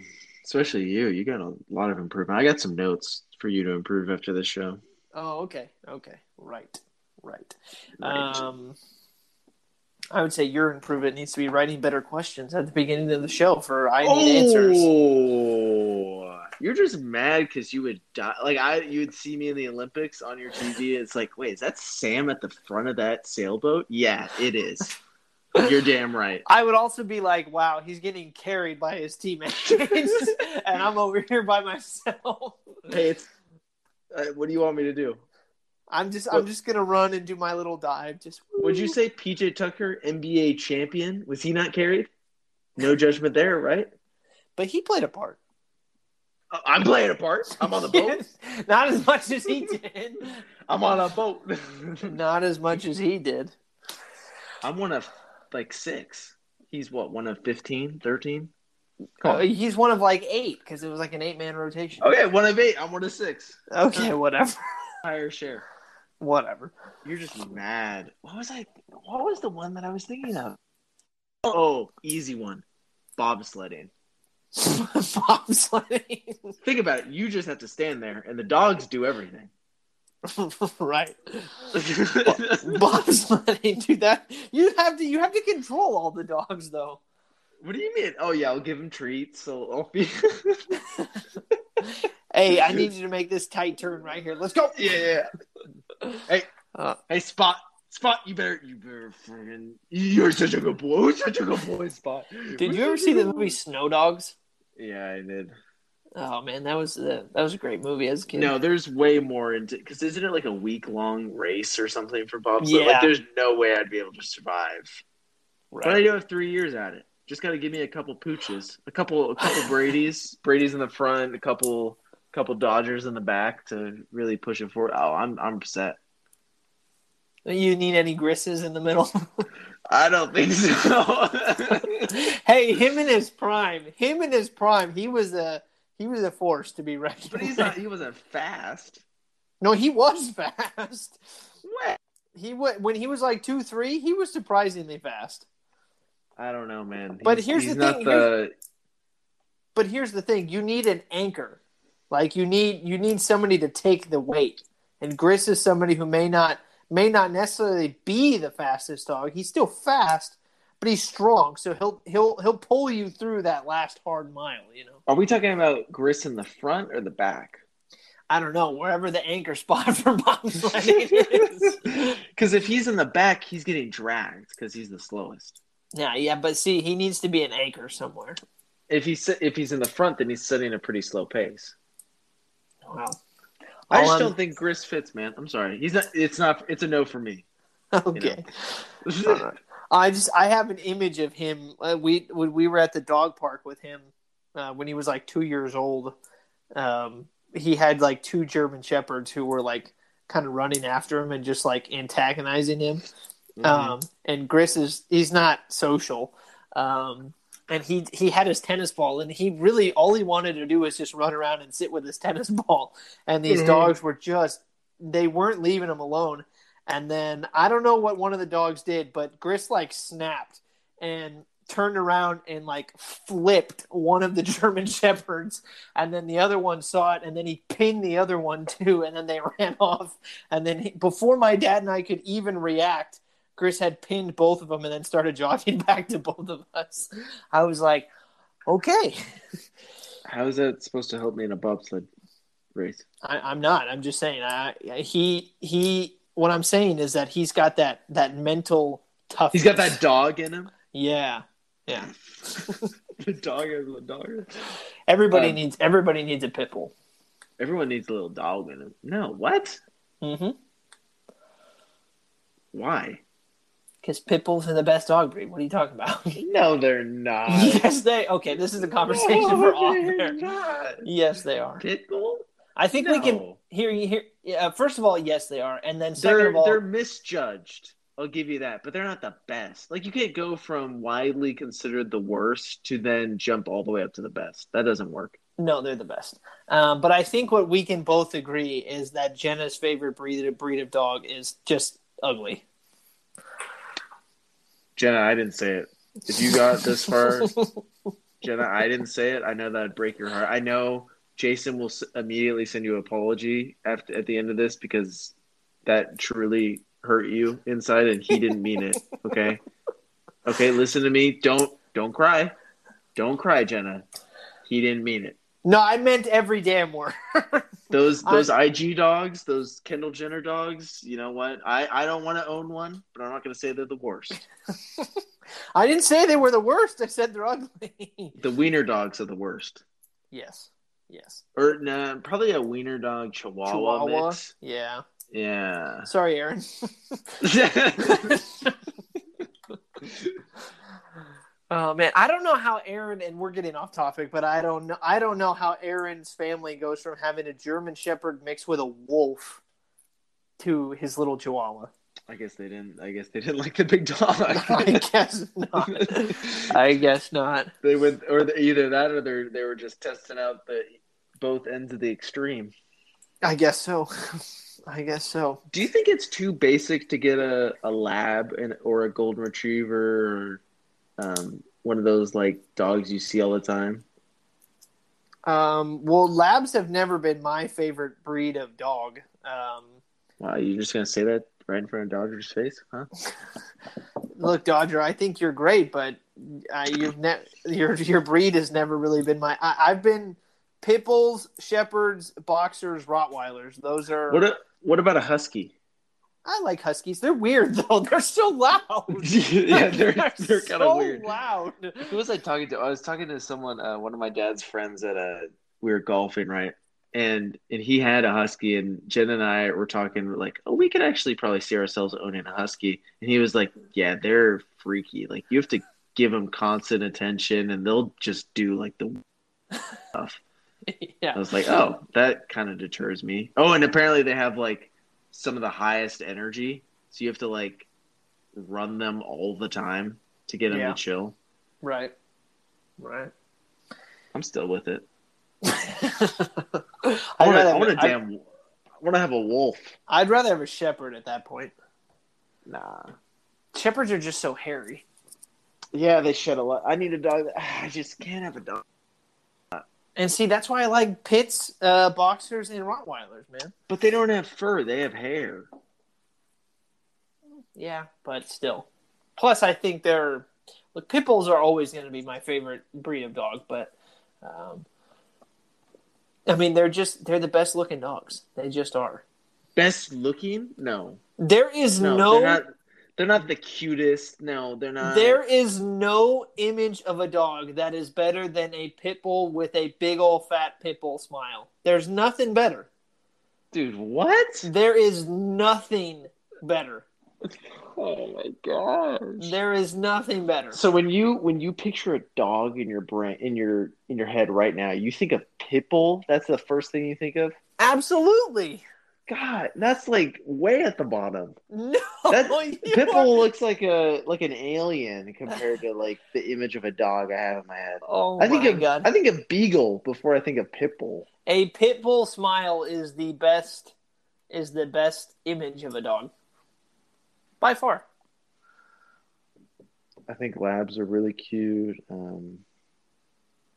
especially you. You got a lot of improvement. I got some notes for you to improve after this show. oh, okay, okay, right, right. Right. Um, I would say your improvement needs to be writing better questions at the beginning of the show for I need answers. Oh, you're just mad because you would die. Like I, you would see me in the Olympics on your TV. It's like, wait, is that Sam at the front of that sailboat? Yeah, it is. <laughs> you're damn right. I would also be like, wow, he's getting carried by his teammates, <laughs> and I'm over here by myself. Hey, it's. Uh, what do you want me to do? I'm just, I'm just gonna run and do my little dive. Just Would you say PJ Tucker, NBA champion? Was he not carried? No judgment there, right? But he played a part. Uh, I'm playing a part. I'm on the boat. <laughs> Not as much as he did. I'm on a boat. <laughs> Not as much as he did. I'm one of like six. He's what, one of 15, 13? Come Uh, he's one of like eight because it was like an eight man rotation. Okay, one of eight. I'm one of six. Okay, whatever, Higher share. Whatever. You're just mad. What was I? What was the one that I was thinking of? Oh, easy one. Bobsledding. <laughs> Bobsledding, Think about it. You just have to stand there, and the dogs do everything. <laughs> right? <laughs> Bobsledding, dude. That you have to, you have to control all the dogs though. what do you mean? Oh yeah, I'll give them treats. So I'll be. Hey, I need you to make this tight turn right here. Let's go. Yeah. Yeah. Hey, <laughs> Uh, hey, Spot. Spot, you better, you better friggin'. You're such a good boy. <laughs> You're such a good boy, Spot. Did you ever see the movie Snow Dogs? Yeah, I did. Oh man, that was uh, that was a great movie as a kid. No, there's way more into because isn't it like a week long race or something for bobsled? Yeah. Like, there's no way I'd be able to survive. But I right. do have three years at it. Just got to give me a couple pooches, a couple, a couple Brady's, Brady's in the front, a couple, couple Dodgers in the back to really push it forward. Oh, I'm, I'm upset. You need any grisses in the middle? <laughs> I don't think so. <laughs> hey, him in his prime, him in his prime, he was a he was a force to be reckoned. but he's not. He wasn't fast. No, he was <laughs> fast. What? He went when he was like two three. He was surprisingly fast. I don't know, man. But He's- here's he's the thing, The, But here's the thing: you need an anchor. Like you need you need somebody to take the weight. And Gris is somebody who may not may not necessarily be the fastest dog. He's still fast, but he's strong, so he'll he'll he'll pull you through that last hard mile. You know. are we talking about Gris in the front or the back? I don't know wherever the anchor spot <laughs> for bobsledding <laughs> is. Because if he's in the back, he's getting dragged because he's the slowest. yeah, yeah, but see, he needs to be an anchor somewhere. If he's if he's in the front, then he's setting a pretty slow pace. Well, I all just I'm- don't think Gris fits, man. I'm sorry. He's not. It's not. It's a no for me. <laughs> Okay. All right. <laughs> I just I have an image of him. Uh, we when we were at the dog park with him uh, when he was like two years old. Um, he had like two German shepherds who were like kind of running after him and just like antagonizing him. Mhm. Um, and Gris is he's not social. Um, and he he had his tennis ball and he really all he wanted to do was just run around and sit with his <laughs> tennis ball. And these Mhm. dogs were just they weren't leaving him alone. And then I don't know what one of the dogs did, but Gris like snapped and turned around and like flipped one of the <laughs> German shepherds, and then the other one saw it, and then he pinned the other one too, and then they <laughs> ran off. And then he, before my dad and I could even react, Gris had pinned both of them and then started jogging <laughs> back to both of us. I was like, okay, How is that supposed to help me in a bobsled race? I, I'm not. I'm just saying. I, he he. What I'm saying is that he's got that that mental toughness. He's got that dog in him. Yeah, yeah. <laughs> the dog is a dog. Everybody Um, needs everybody needs a pit bull. Everyone needs a little dog in them. No, what? Mm-hmm. Why? Because pit bulls are the best dog breed. What are you talking about? <laughs> No, they're not. yes, they. Okay, this is a conversation for No, off they're there. not. Yes, they are. Pitbull? I think we can hear you Here. Yeah, first of all, yes, they are, and then 2nd They're of all, they're misjudged. I'll give you that, but they're not the best. Like you can't go from widely considered the worst to then jump all the way up to the best. That doesn't work. no, they're the best. Um, but I think what we can both agree is that Jenna's favorite breed breed of dog is just ugly. Jenna, I didn't say it. If you got this far, <laughs> Jenna, I didn't say it. I know that'd break your heart. I know Jason will immediately send you an apology after at the end of this because that truly hurt you inside, and he didn't mean it. Okay, okay. Listen to me. Don't don't cry. Don't cry, Jenna. He didn't mean it. No, I meant every damn word. <laughs> Those I- those IG dogs, those Kendall Jenner dogs. You know what? I I don't want to own one, but I'm not going to say they're the worst. <laughs> I didn't say they were the worst. I said they're ugly. <laughs> The wiener dogs are the worst. yes. Yes. Or nah, probably a wiener dog chihuahua, Chihuahua. mix. Yeah. Yeah. Sorry, Aaron. Oh man, I don't know how Aaron and we're getting off topic, but I don't know. I don't know how Aaron's family goes from having a German Shepherd mixed with a wolf to his little Chihuahua. I guess they didn't. I guess they didn't <laughs> like the big dog. <laughs> I guess not. <laughs> I guess not. they would or the, either that, or they they were just testing out the both ends of the extreme. I guess so. I guess so. Do you think it's too basic to get a, a lab and or a golden retriever or um, one of those like dogs you see all the time? Um, well, labs have never been my favorite breed of dog. Um, Wow, you're just gonna say that right in front of Dodger's face, huh? <laughs> look, Dodger, I think you're great, but uh, you've ne- your your breed has never really been my. I, I've been pit bulls, shepherds, boxers, Rottweilers. Those are. What a, what about a husky? I like huskies. They're weird <laughs> though. They're so loud. <laughs> yeah, they're they're kind so of weird. Loud. Who was I talking to? I was talking to someone, uh, one of my dad's friends at a. We were golfing, right? And and he had a husky, and Jen and I were talking like, oh, we could actually probably see ourselves owning a husky. And he was like, yeah, they're freaky. Like you have to give them constant attention, and they'll just do like the stuff. <laughs> yeah. I was like, oh, that kind of deters me. Oh, and apparently they have like some of the highest energy, so you have to like run them all the time to get them Yeah. to chill. Right. Right. I'm still with it. <laughs> I'd I want, rather, a, I want a I'd- damn. I want to have a wolf. I'd rather have a shepherd at that point. Nah. Shepherds are just so hairy. Yeah, they shed a lot. I need a dog. That, <sighs> I just can't have a dog. And see, that's why I like pits, uh, boxers, and Rottweilers, man. But they don't have fur. They have hair. Yeah, but still. Plus, I think they're look. Pit bulls are always going to be my favorite breed of dog, but um, I mean, they're just they're the best looking dogs. They just are. Best looking? No. There is No. no, They're not. The cutest. No, they're not. there is no image of a dog that is better than a pit bull with a big old fat pit bull smile. There's nothing better. Dude, what? There is nothing better. <laughs> Oh my gosh. There is nothing better. So when you when you picture a dog in your brain in your in your head right now, you think of pit bull. That's the first thing you think of. Absolutely. God, that's like way at the bottom. <laughs> No. That <laughs> you pit are- looks like a like an alien compared to like the image of a dog I have in my head. Oh I think my of god. I think of beagle before I think of Pitbull. a Pitbull smile is the best is the best image of a dog. By far. I think labs are really cute. Um,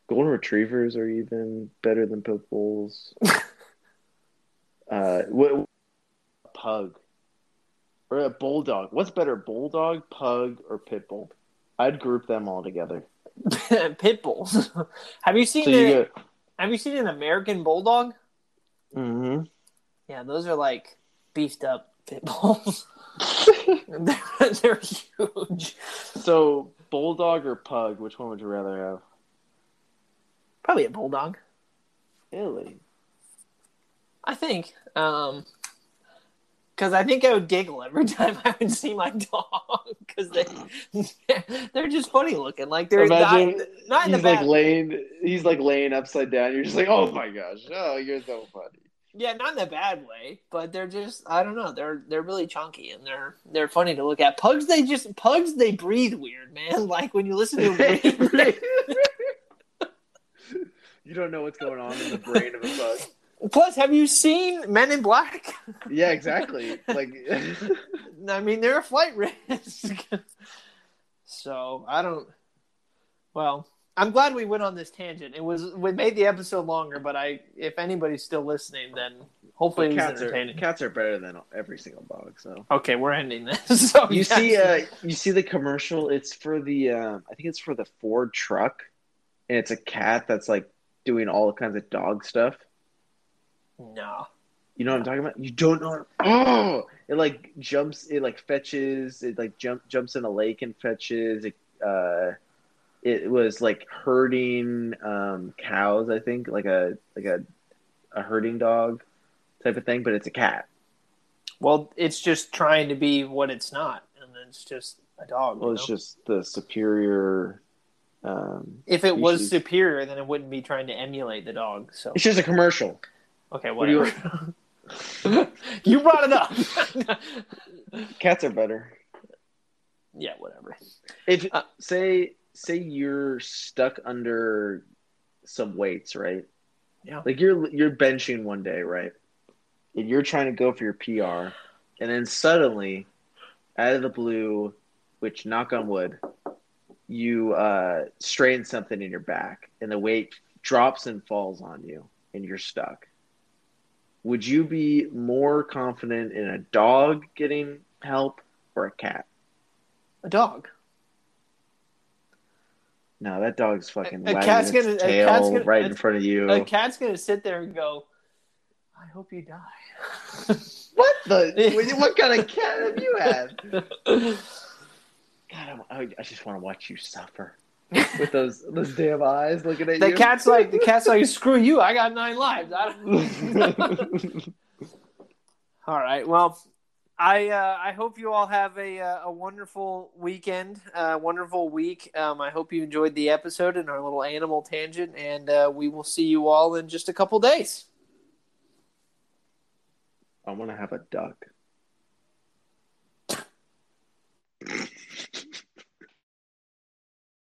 golden retrievers are even better than pit bulls. <laughs> uh, what pug or a bulldog? What's better, bulldog, pug, or pit bull? I'd group them all together. <laughs> pit bulls. <laughs> have you seen So the, you get. have you seen an American bulldog? hmm Yeah, those are like beefed up pit bulls. <laughs> they're, they're huge. So bulldog or pug? Which one would you rather have? Probably a bulldog. Really? I think. Um because I think I would giggle every <laughs> time I would see my dog because they <laughs> they're just funny looking. Like they're Imagine not, not in he's the like laying. He's like laying upside down. You're just like, oh my gosh, oh, you're so funny. Yeah, not in a bad way, but they're just I don't know. They're they're really chunky and they're they're funny to look at. Pugs they just pugs they breathe weird, man. <laughs> Like when you listen to them breathe. you don't know what's going on in the brain of a bug. Plus, have you seen Men in Black? Yeah, exactly. Like, <laughs> I mean, they're a flight risk. <laughs> so I don't. Well, I'm glad we went on this tangent. It was we made the episode longer, but I if anybody's still listening, then hopefully cats are cats are better than every single dog. So Okay, we're ending this. <laughs> So you yes. see, uh, you see the commercial. It's for the, um, I think it's for the Ford truck, and it's a cat that's like doing all kinds of dog stuff. No. You know what I'm talking about? You don't know. Oh, it like jumps. It like fetches. It like jump jumps in a lake and fetches. It uh, it was like herding um cows. I think like a like a a herding dog type of thing, but it's a cat. Well, it's just trying to be what it's not, and then it's just a dog. Well, it's know? just the superior. Um, if it was superior, then it wouldn't be trying to emulate the dog. So it's just a commercial. Okay, What do you- <laughs> <laughs> you brought it up. <laughs> Cats are better. yeah, whatever. If Uh, say say you're stuck under some weights, right? Yeah. Like you're you're benching one day, right? And you're trying to go for your PR, and then suddenly, out of the blue, which knock on wood, you uh, strain something in your back, and the weight drops and falls on you, and you're stuck. Would you be more confident in a dog getting help or a cat? A dog. No, that dog's fucking A- a cat's gonna- a cat's gonna- right in front of you. A cat's gonna sit there and go, "I hope you die." <laughs> What the? <laughs> what kind of cat have you had? <laughs> God, I, I just want to watch you suffer <laughs> with those those damn eyes looking at the you. The cat's like, the cat's like, <laughs> "Screw you! I got nine lives." I don't... <laughs> all right. Well, I uh, I hope you all have a uh, a wonderful weekend, uh, wonderful week. Um, I hope you enjoyed the episode and our little animal tangent, and uh, we will see you all in just a couple days. I want to have a duck.